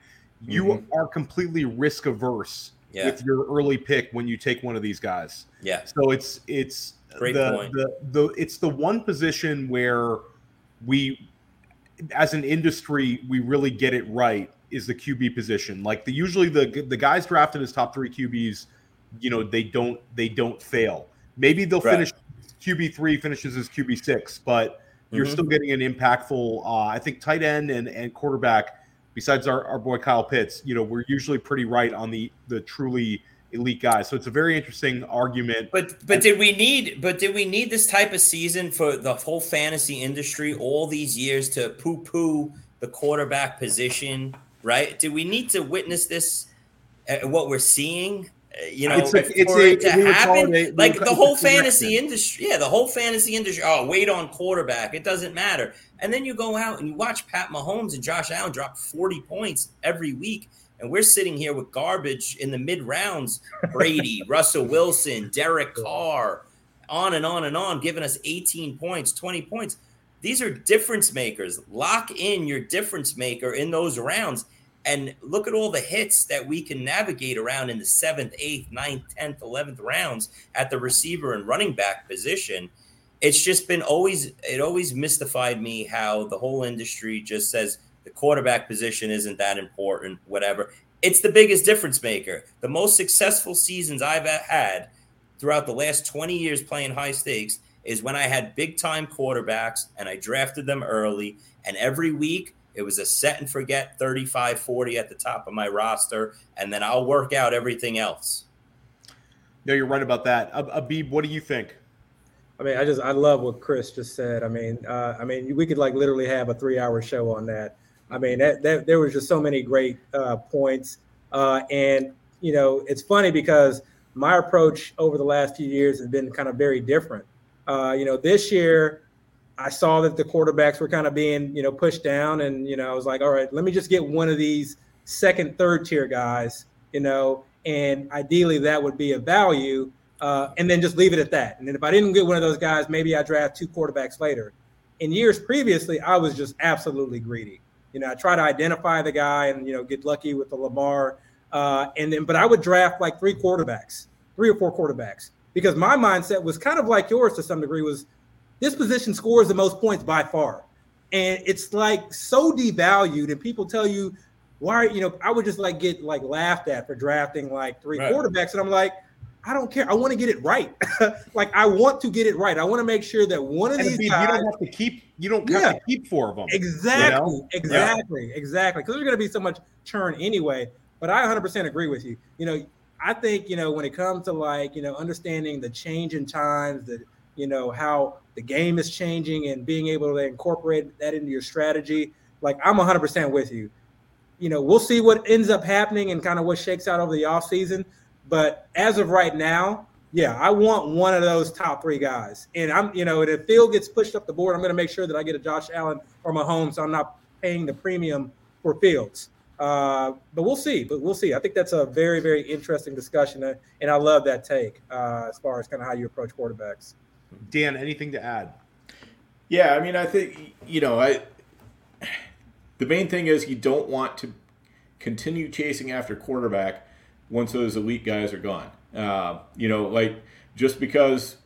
You mm-hmm. are completely risk averse yeah. with your early pick when you take one of these guys. Yeah. So it's it's Great the, point. The, the it's the one position where we as an industry we really get it right is the QB position. Like the usually the the guys drafted as top 3 QBs, you know, they don't they don't fail. Maybe they'll right. finish QB3 finishes as QB6, but you're mm-hmm. still getting an impactful uh, I think tight end and and quarterback besides our, our boy Kyle Pitts, you know, we're usually pretty right on the the truly elite guys. So it's a very interesting argument. But but did we need but did we need this type of season for the whole fantasy industry all these years to poo poo the quarterback position? Right? Did we need to witness this? Uh, what we're seeing? You know, it's a, it's a, it to happen, a, like the whole fantasy industry. Yeah, the whole fantasy industry. Oh, wait on quarterback. It doesn't matter. And then you go out and you watch Pat Mahomes and Josh Allen drop 40 points every week and we're sitting here with garbage in the mid rounds Brady, <laughs> Russell Wilson, Derek Carr, on and on and on, giving us 18 points, 20 points. These are difference makers. Lock in your difference maker in those rounds. And look at all the hits that we can navigate around in the seventh, eighth, ninth, tenth, eleventh rounds at the receiver and running back position. It's just been always, it always mystified me how the whole industry just says, the quarterback position isn't that important, whatever. It's the biggest difference maker. The most successful seasons I've had throughout the last 20 years playing high stakes is when I had big time quarterbacks and I drafted them early. And every week it was a set and forget 35 40 at the top of my roster. And then I'll work out everything else. No, you're right about that. Abib, what do you think? I mean, I just I love what Chris just said. I mean, uh, I mean, we could like literally have a three hour show on that. I mean, that, that there was just so many great uh, points. Uh, and, you know, it's funny because my approach over the last few years has been kind of very different. Uh, you know, this year I saw that the quarterbacks were kind of being, you know, pushed down. And, you know, I was like, all right, let me just get one of these second, third tier guys, you know, and ideally that would be a value. Uh, and then just leave it at that. And then if I didn't get one of those guys, maybe I draft two quarterbacks later. In years previously, I was just absolutely greedy. You know, I try to identify the guy and you know get lucky with the Lamar, uh, and then but I would draft like three quarterbacks, three or four quarterbacks, because my mindset was kind of like yours to some degree. Was this position scores the most points by far, and it's like so devalued, and people tell you why you know I would just like get like laughed at for drafting like three right. quarterbacks, and I'm like I don't care. I want to get it right. <laughs> like I want to get it right. I want to make sure that one of and these guys, you don't have to keep you don't have to keep four of them. Exactly. You know? Exactly. Yeah. Exactly. Because there's going to be so much churn anyway. But I 100% agree with you. You know, I think you know when it comes to like you know understanding the change in times, that you know how the game is changing and being able to incorporate that into your strategy. Like I'm 100% with you. You know, we'll see what ends up happening and kind of what shakes out over the off season. But as of right now, yeah, I want one of those top three guys. And I'm, you know, if Field gets pushed up the board, I'm going to make sure that I get a Josh Allen or Mahomes. So I'm not paying the premium for Fields. Uh, but we'll see. But we'll see. I think that's a very, very interesting discussion, uh, and I love that take uh, as far as kind of how you approach quarterbacks. Dan, anything to add? Yeah, I mean, I think you know, I the main thing is you don't want to continue chasing after quarterback once those elite guys are gone. Uh, you know, like just because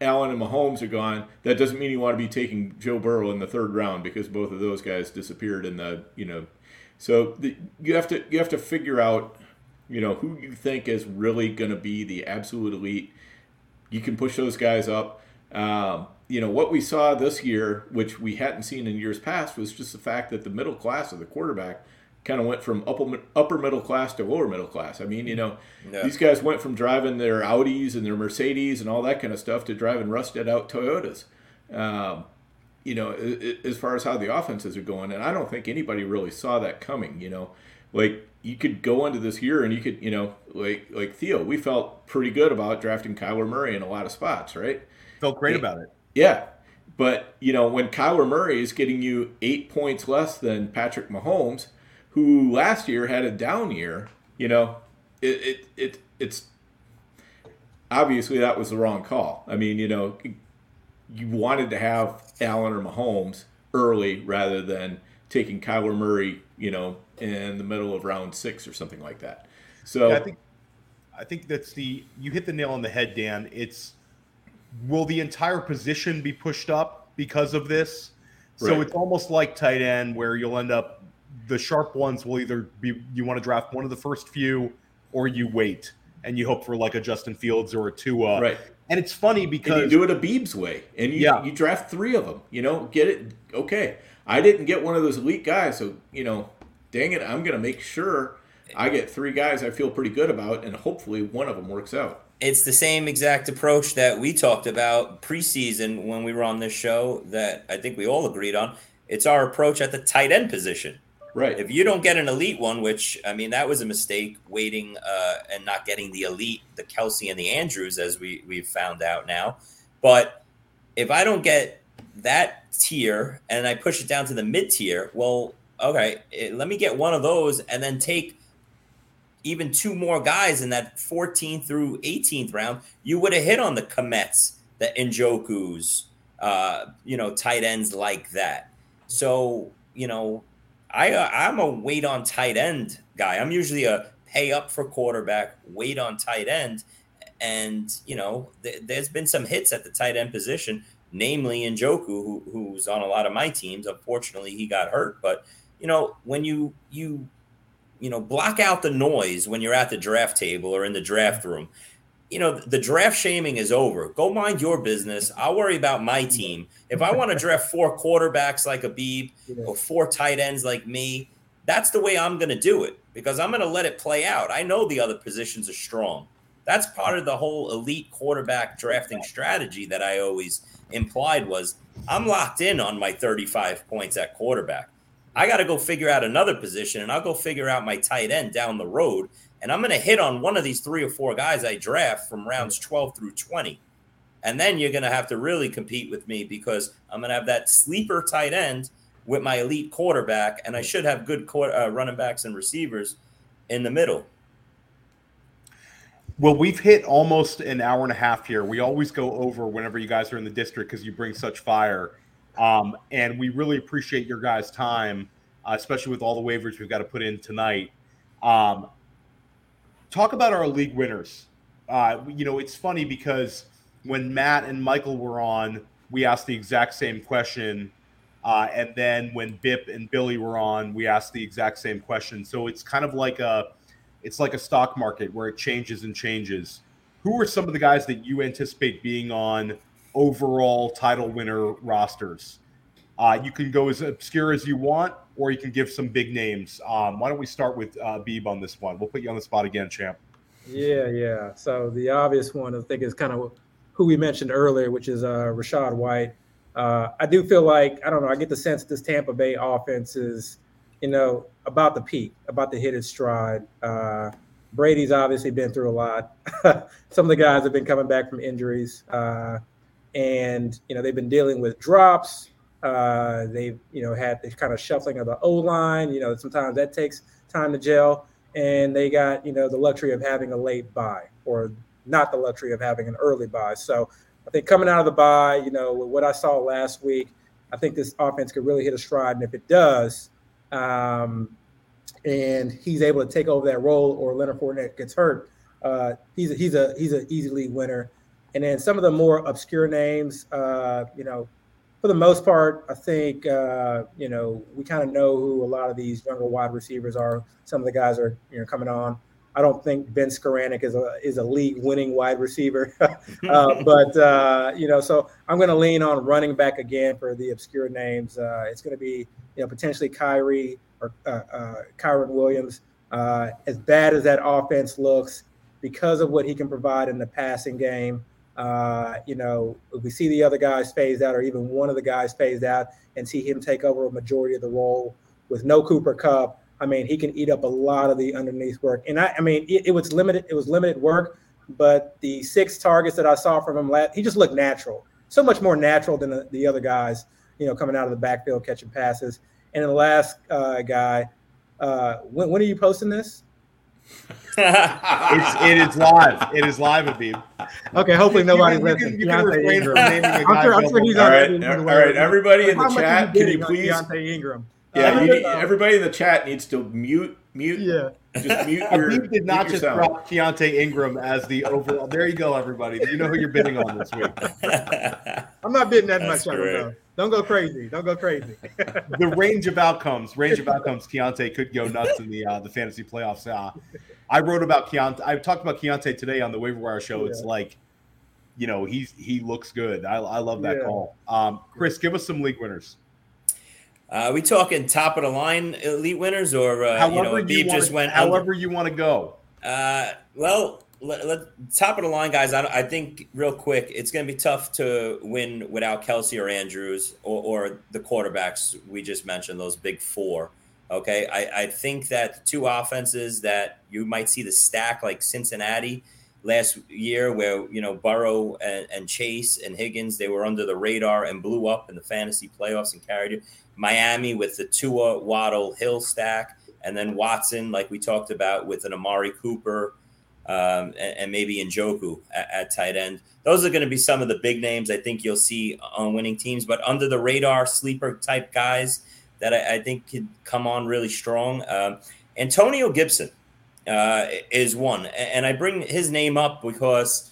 Allen and Mahomes are gone, that doesn't mean you want to be taking Joe Burrow in the third round because both of those guys disappeared in the you know. So the, you have to you have to figure out you know who you think is really going to be the absolute elite. You can push those guys up. Um, you know what we saw this year, which we hadn't seen in years past, was just the fact that the middle class of the quarterback kind of went from upper upper middle class to lower middle class. I mean, you know, yeah. these guys went from driving their Audis and their Mercedes and all that kind of stuff to driving rusted out Toyotas. Um, you know, as far as how the offenses are going, and I don't think anybody really saw that coming. You know, like you could go into this year and you could, you know, like like Theo, we felt pretty good about drafting Kyler Murray in a lot of spots, right? Felt great about it. Yeah, but you know, when Kyler Murray is getting you eight points less than Patrick Mahomes who last year had a down year, you know, it, it, it it's obviously that was the wrong call. I mean, you know, you wanted to have Allen or Mahomes early rather than taking Kyler Murray, you know, in the middle of round six or something like that. So yeah, I think I think that's the you hit the nail on the head, Dan. It's will the entire position be pushed up because of this? So it's almost like tight end where you'll end up the sharp ones will either be you want to draft one of the first few or you wait and you hope for like a Justin Fields or a Tua. Right. And it's funny because and you do it a Beebs way, and you yeah. you draft three of them. You know, get it. Okay, I didn't get one of those elite guys, so you know, dang it, I'm going to make sure I get three guys I feel pretty good about, and hopefully one of them works out. It's the same exact approach that we talked about preseason when we were on this show. That I think we all agreed on. It's our approach at the tight end position. Right. If you don't get an elite one, which I mean that was a mistake, waiting uh, and not getting the elite, the Kelce and the Andrews, as we we've found out now. But if I don't get that tier and I push it down to the mid tier, well, okay, it, let me get one of those and then take even two more guys in that 14th through 18th round. You would have hit on the Kmets, the Njokus, uh, you know, tight ends like that. So you know I uh, I'm a wait on tight end guy. I'm usually a pay up for quarterback, wait on tight end, and you know th- there's been some hits at the tight end position, namely Njoku, who, who's on a lot of my teams. Unfortunately, he got hurt, but you know when you you you know block out the noise when you're at the draft table or in the draft room you know, the draft shaming is over. Go mind your business. I'll worry about my team. If I want to draft four quarterbacks like a Beeb or four tight ends like me, that's the way I'm going to do it because I'm going to let it play out. I know the other positions are strong. That's part of the whole elite quarterback drafting strategy that I always implied was I'm locked in on my 35 points at quarterback. I got to go figure out another position and I'll go figure out my tight end down the road and I'm going to hit on one of these three or four guys I draft from rounds 12 through 20. And then you're going to have to really compete with me because I'm going to have that sleeper tight end with my elite quarterback, and I should have good uh, running backs and receivers in the middle. Well, we've hit almost an hour and a half here. We always go over whenever you guys are in the district because you bring such fire. Um, and we really appreciate your guys' time, uh, especially with all the waivers we've got to put in tonight. Um, talk about our league winners. Uh, you know, it's funny because when Matt and Michael were on, we asked the exact same question. Uh, and then when Bip and Billy were on, we asked the exact same question. So it's kind of like a, it's like a stock market where it changes and changes. Who are some of the guys that you anticipate being on overall title winner rosters? Uh, you can go as obscure as you want, or you can give some big names. Um, why don't we start with uh, Beeb on this one? We'll put you on the spot again, champ. Yeah, yeah. So the obvious one, I think, is kind of who we mentioned earlier, which is uh, Rachaad White. Uh, I do feel like I don't know. I get the sense this Tampa Bay offense is, you know, about the peak, about to hit its stride. Uh, Brady's obviously been through a lot. <laughs> Some of the guys have been coming back from injuries, uh, and you know they've been dealing with drops. Uh, they've you know had this kind of shuffling of the O line. You know sometimes that takes time to gel, and they got you know the luxury of having a late buy or not the luxury of having an early buy. So I think coming out of the buy, you know what I saw last week, I think this offense could really hit a stride. And if it does, um, and he's able to take over that role, or Leonard Fournette gets hurt, uh, he's a, he's a he's an easy league winner. And then some of the more obscure names, uh, you know, for the most part, I think uh, you know we kind of know who a lot of these younger wide receivers are. Some of the guys are you know coming on. I don't think Ben Skowronek is a is a league winning wide receiver, <laughs> uh, <laughs> but uh, you know, so I'm going to lean on running back again for the obscure names. Uh, it's going to be you know potentially Kyrie or uh, uh, Kyren Williams. Uh, as bad as that offense looks, because of what he can provide in the passing game, uh, you know, if we see the other guys phased out, or even one of the guys phased out, and see him take over a majority of the role with no Cooper Kupp, I mean, he can eat up a lot of the underneath work. And I, I mean, it, it was limited. It was limited work, but the six targets that I saw from him, last, he just looked natural. So much more natural than the, the other guys, you know, coming out of the backfield catching passes. And the last uh, guy, uh, when, when are you posting this? It's, it is live. It is live, Abib. Okay, hopefully nobody's you listening. You can, refrain from naming a. I'm sure, I'm sure he's all right. All right, everybody in the chat, can you please? Keaontay Ingram. Yeah, you need, everybody in the chat needs to mute, mute. Yeah. Just mute <laughs> your. Abib did not just sound. drop Keaontay Ingram as the overall. There you go, everybody. You know who you're bidding on this week. I'm not bidding that That's much. Great. Don't, don't go crazy. Don't go crazy. <laughs> the range of outcomes, range of outcomes. Keaontay could go nuts in the uh, the fantasy playoffs. Uh, I wrote about Keaontay. I talked about Keaontay today on the waiver wire show. Yeah. It's like, you know, he's he looks good. I, I love that yeah. call. Um, Chris, give us some league winners. Uh, are we talking top of the line elite winners, or uh, however you know, you just went however under? you want to go? Uh, well, let, let, top of the line guys. I, I think real quick, it's going to be tough to win without Kelce or Andrews or, or, the quarterbacks we just mentioned, those big four. Okay, I, I think that the two offenses that you might see the stack like Cincinnati last year, where you know Burrow and, and Chase and Higgins, they were under the radar and blew up in the fantasy playoffs and carried you. Miami with the Tua, Waddle, Hill stack, and then Watson, like we talked about, with an Amari Cooper um, and, and, maybe Njoku at, at tight end. Those are going to be some of the big names I think you'll see on winning teams, but under the radar sleeper type guys that I, I think could come on really strong. Um, Antonio Gibson uh, is one, and I bring his name up because.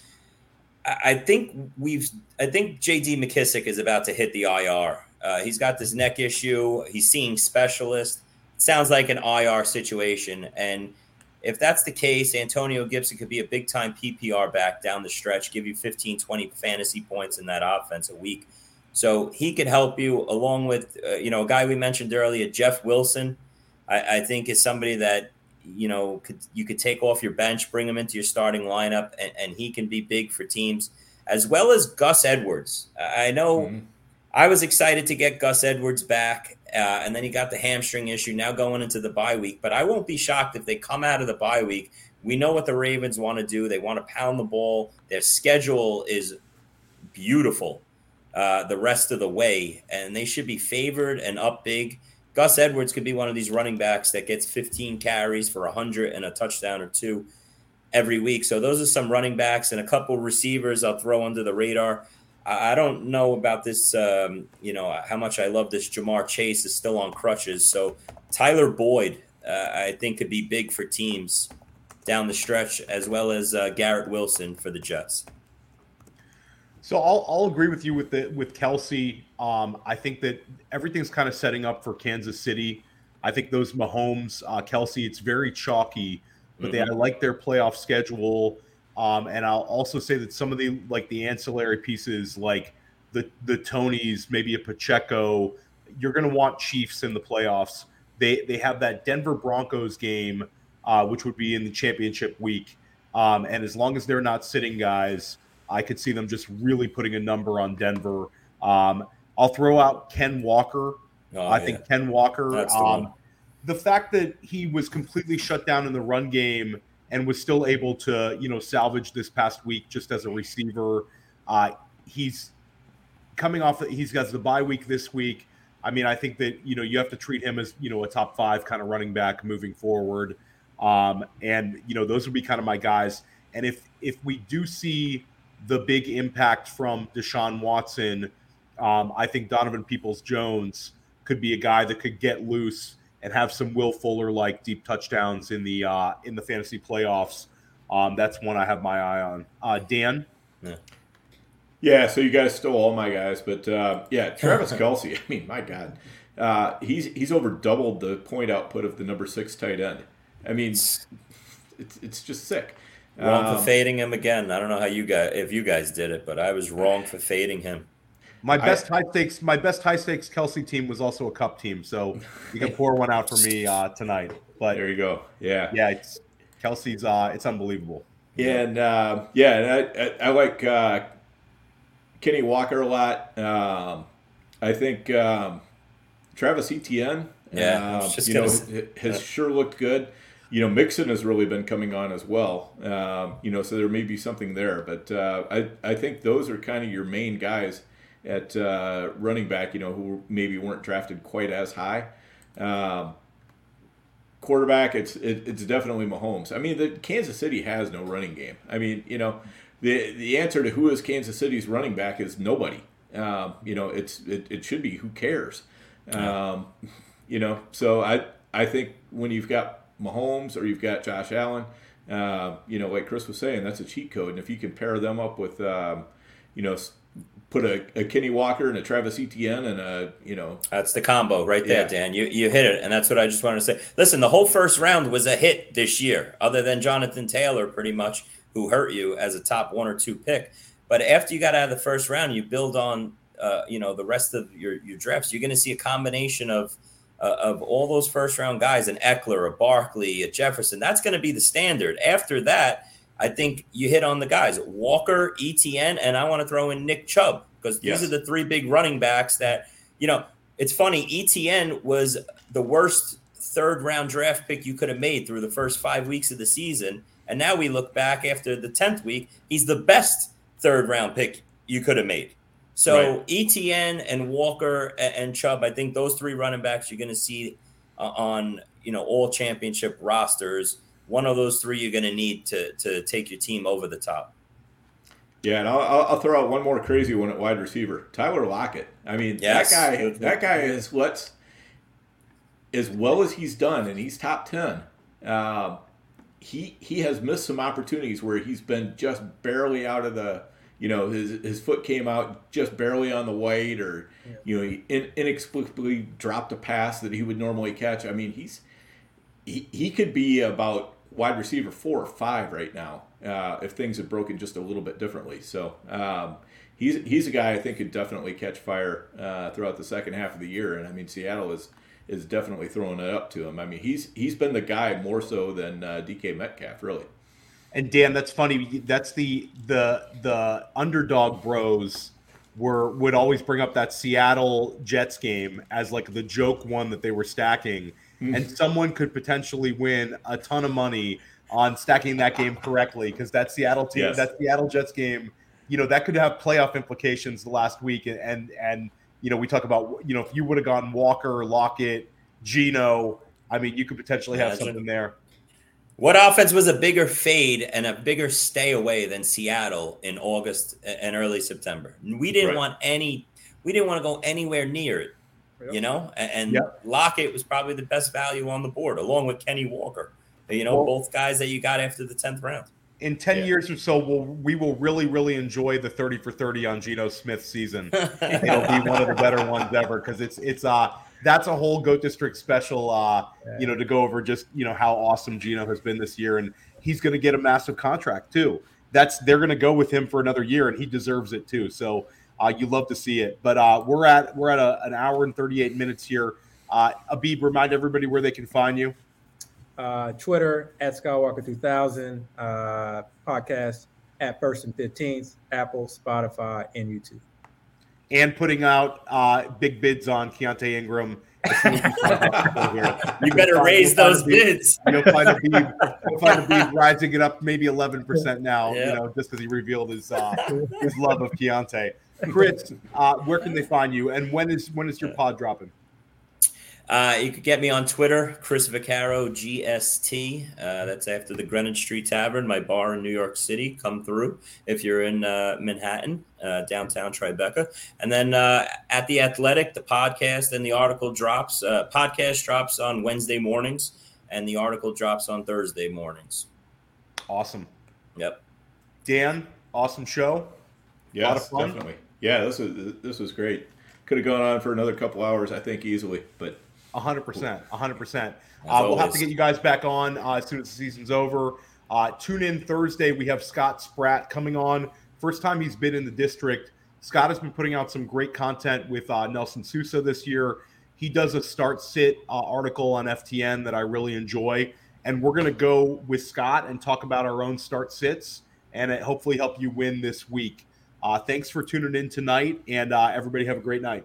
I think we've. I think J.D. McKissic is about to hit the IR uh, he's got this neck issue. He's seeing specialists. sounds like an IR situation. And if that's the case, Antonio Gibson could be a big time PPR back down the stretch, give you 15, 20 fantasy points in that offense a week. So he could help you along with, uh, you know, a guy we mentioned earlier, Jeff Wilson. I, I, think is somebody that, you know, could you could take off your bench, bring him into your starting lineup, and, and he can be big for teams, as well as Gus Edwards. I know. Mm-hmm I was excited to get Gus Edwards back, uh, and then he got the hamstring issue now going into the bye week. But I won't be shocked if they come out of the bye week. We know what the Ravens want to do. They want to pound the ball. Their schedule is beautiful uh, the rest of the way, and they should be favored and up big. Gus Edwards could be one of these running backs that gets 15 carries for 100 and a touchdown or two every week. So those are some running backs and a couple receivers I'll throw under the radar. I don't know about this. Um, you know how much I love this. Ja'Marr Chase is still on crutches, so Tyler Boyd, uh, I think, could be big for teams down the stretch, as well as uh, Garrett Wilson for the Jets. So I'll, I'll agree with you with the with Kelce. Um, I think that everything's kind of setting up for Kansas City. I think those Mahomes, uh, Kelce, it's very chalky, but mm-hmm. they I like their playoff schedule. Um, and I'll also say that some of the like the ancillary pieces, like the the Toneys, maybe a Pacheco, you're going to want Chiefs in the playoffs. They they have that Denver Broncos game, uh, which would be in the championship week. Um, and as long as they're not sitting guys, I could see them just really putting a number on Denver. Um, I'll throw out Ken Walker. Oh, I yeah. think Ken Walker. The, um, the fact that he was completely shut down in the run game and was still able to, you know, salvage this past week just as a receiver. Uh, he's coming off. He's got the bye week this week. I mean, I think that you know you have to treat him as you know a top five kind of running back moving forward. Um, and you know those would be kind of my guys. And if if we do see the big impact from Deshaun Watson, Um, I think Donovan Peoples Jones could be a guy that could get loose and have some Will Fuller like deep touchdowns in the uh, in the fantasy playoffs. Um, that's one I have my eye on. Uh, Dan. Yeah. Yeah, so you guys stole all my guys, but uh, yeah, Travis <laughs> Kelce. I mean, my God, uh, he's he's over doubled the point output of the number six tight end. I mean, it's it's just sick. Wrong um, for fading him again. I don't know how you guys if you guys did it, but I was wrong for fading him. My best I, high stakes, my best high stakes Kelce team was also a cup team, so you can pour one out for me uh, tonight. But there you go. Yeah, yeah, it's Kelce's. Uh, it's unbelievable. Yeah, and uh, yeah, and I, I, I like uh, Kenny Walker a lot. Um, I think um, Travis Etienne, yeah, uh, you know, has sure looked good. You know, Mixon has really been coming on as well. Um, you know, so there may be something there, but uh, I I think those are kind of your main guys at uh, running back. You know, who maybe weren't drafted quite as high. Um, quarterback, it's it, it's definitely Mahomes. I mean, the Kansas City has no running game. I mean, you know, the the answer to who is Kansas City's running back is nobody. Um, you know, it's it, it should be who cares. Um, you know, so I I think when you've got Mahomes or you've got Josh Allen, uh, you know, like Chris was saying, that's a cheat code, and if you can pair them up with, um, you know, put a, a, Kenny Walker and a Travis Etienne and a you know that's the combo right there, yeah. Dan. You you hit it, and that's what I just wanted to say. Listen, the whole first round was a hit this year, other than Jonathan Taylor, pretty much who hurt you as a top one or two pick. But after you got out of the first round, you build on, uh, you know, the rest of your, your drafts. You're going to see a combination of uh, of all those first round guys, an Ekeler, a Barkley, a Jefferson. That's going to be the standard. After that, I think you hit on the guys Walker, Etienne, and I want to throw in Nick Chubb because yes. these are the three big running backs that, you know, it's funny. Etienne was the worst third round draft pick you could have made through the first five weeks of the season. And now we look back after the 10th week, he's the best third round pick you could have made. So right. Etienne and Walker and Chubb, I think those three running backs you're going to see uh, on you know all championship rosters. One of those three you're going to need to to take your team over the top. Yeah, and I'll, I'll throw out one more crazy one at wide receiver, Tyler Lockett. I mean, yes. that guy that guy is what's as well as he's done, and he's top ten. Uh, he he has missed some opportunities where he's been just barely out of the you know his his foot came out just barely on the white or yeah. you know he in, inexplicably dropped a pass that he would normally catch. I mean he's he, he could be about wide receiver four or five right now uh, if things had broken just a little bit differently. So um, he's he's a guy I think could definitely catch fire uh, throughout the second half of the year. And I mean Seattle is is definitely throwing it up to him. I mean, he's he's been the guy more so than uh, DK Metcalf, really. And Dan, that's funny. That's the the the underdog bros were would always bring up that Seattle Jets game as like the joke one that they were stacking. Mm. and someone could potentially win a ton of money on stacking that game correctly because that Seattle team, yes. that Seattle Jets game, you know, that could have playoff implications the last week, and and, and you know, we talk about, you know, if you would have gone Walker, Lockett, Geno, I mean, you could potentially have Imagine. something there. What offense was a bigger fade and a bigger stay away than Seattle in August and early September? We didn't right. want any. We didn't want to go anywhere near it. Yep. You know, and, and yep. Lockett was probably the best value on the board, along with Kenny Walker. You know, well, both guys that you got after the tenth round in 10 yeah. years or so we'll, we will really really enjoy the 30 for 30 on Geno Smith season. <laughs> It'll be one of the better ones ever because it's it's uh that's a whole goat district special uh yeah. you know to go over just you know how awesome Geno has been this year and he's going to get a massive contract too. That's they're going to go with him for another year and he deserves it too. So uh, you love to see it. But uh, we're at we're at a, an hour and 38 minutes here. Uh, Abib, remind everybody where they can find you uh, Twitter at Skywalker 2000, uh, podcast at First and 15th, Apple, Spotify, and YouTube. And putting out uh, big bids on Keaontay Ingram. <laughs> you better raise those bids. You'll find a bead, you'll find a bead <laughs> rising it up maybe 11% now, yeah. you know, just because he revealed his uh, his love of Keaontay. Chris, uh, where can they find you? And when is when is your pod dropping? Uh, you could get me on Twitter, Chris Vaccaro, GST. Uh, that's after the Greenwich Street Tavern, my bar in New York City. Come through if you're in uh, Manhattan, uh, downtown Tribeca. And then uh, at The Athletic, the podcast and the article drops. Uh, podcast drops on Wednesday mornings, and the article drops on Thursday mornings. Awesome. Yep. Dan, awesome show. Yeah, definitely. Yeah, this was this was great. Could have gone on for another couple hours, I think, easily, but hundred percent, hundred percent. Uh, we'll have to get you guys back on uh, as soon as the season's over. Uh, tune in Thursday. We have Scott Spratt coming on. First time he's been in the district. Scott has been putting out some great content with uh, Nelson Sousa this year. He does a start sit uh, article on FTN that I really enjoy, and we're going to go with Scott and talk about our own start sits and hopefully help you win this week. Uh, thanks for tuning in tonight, and everybody have a great night.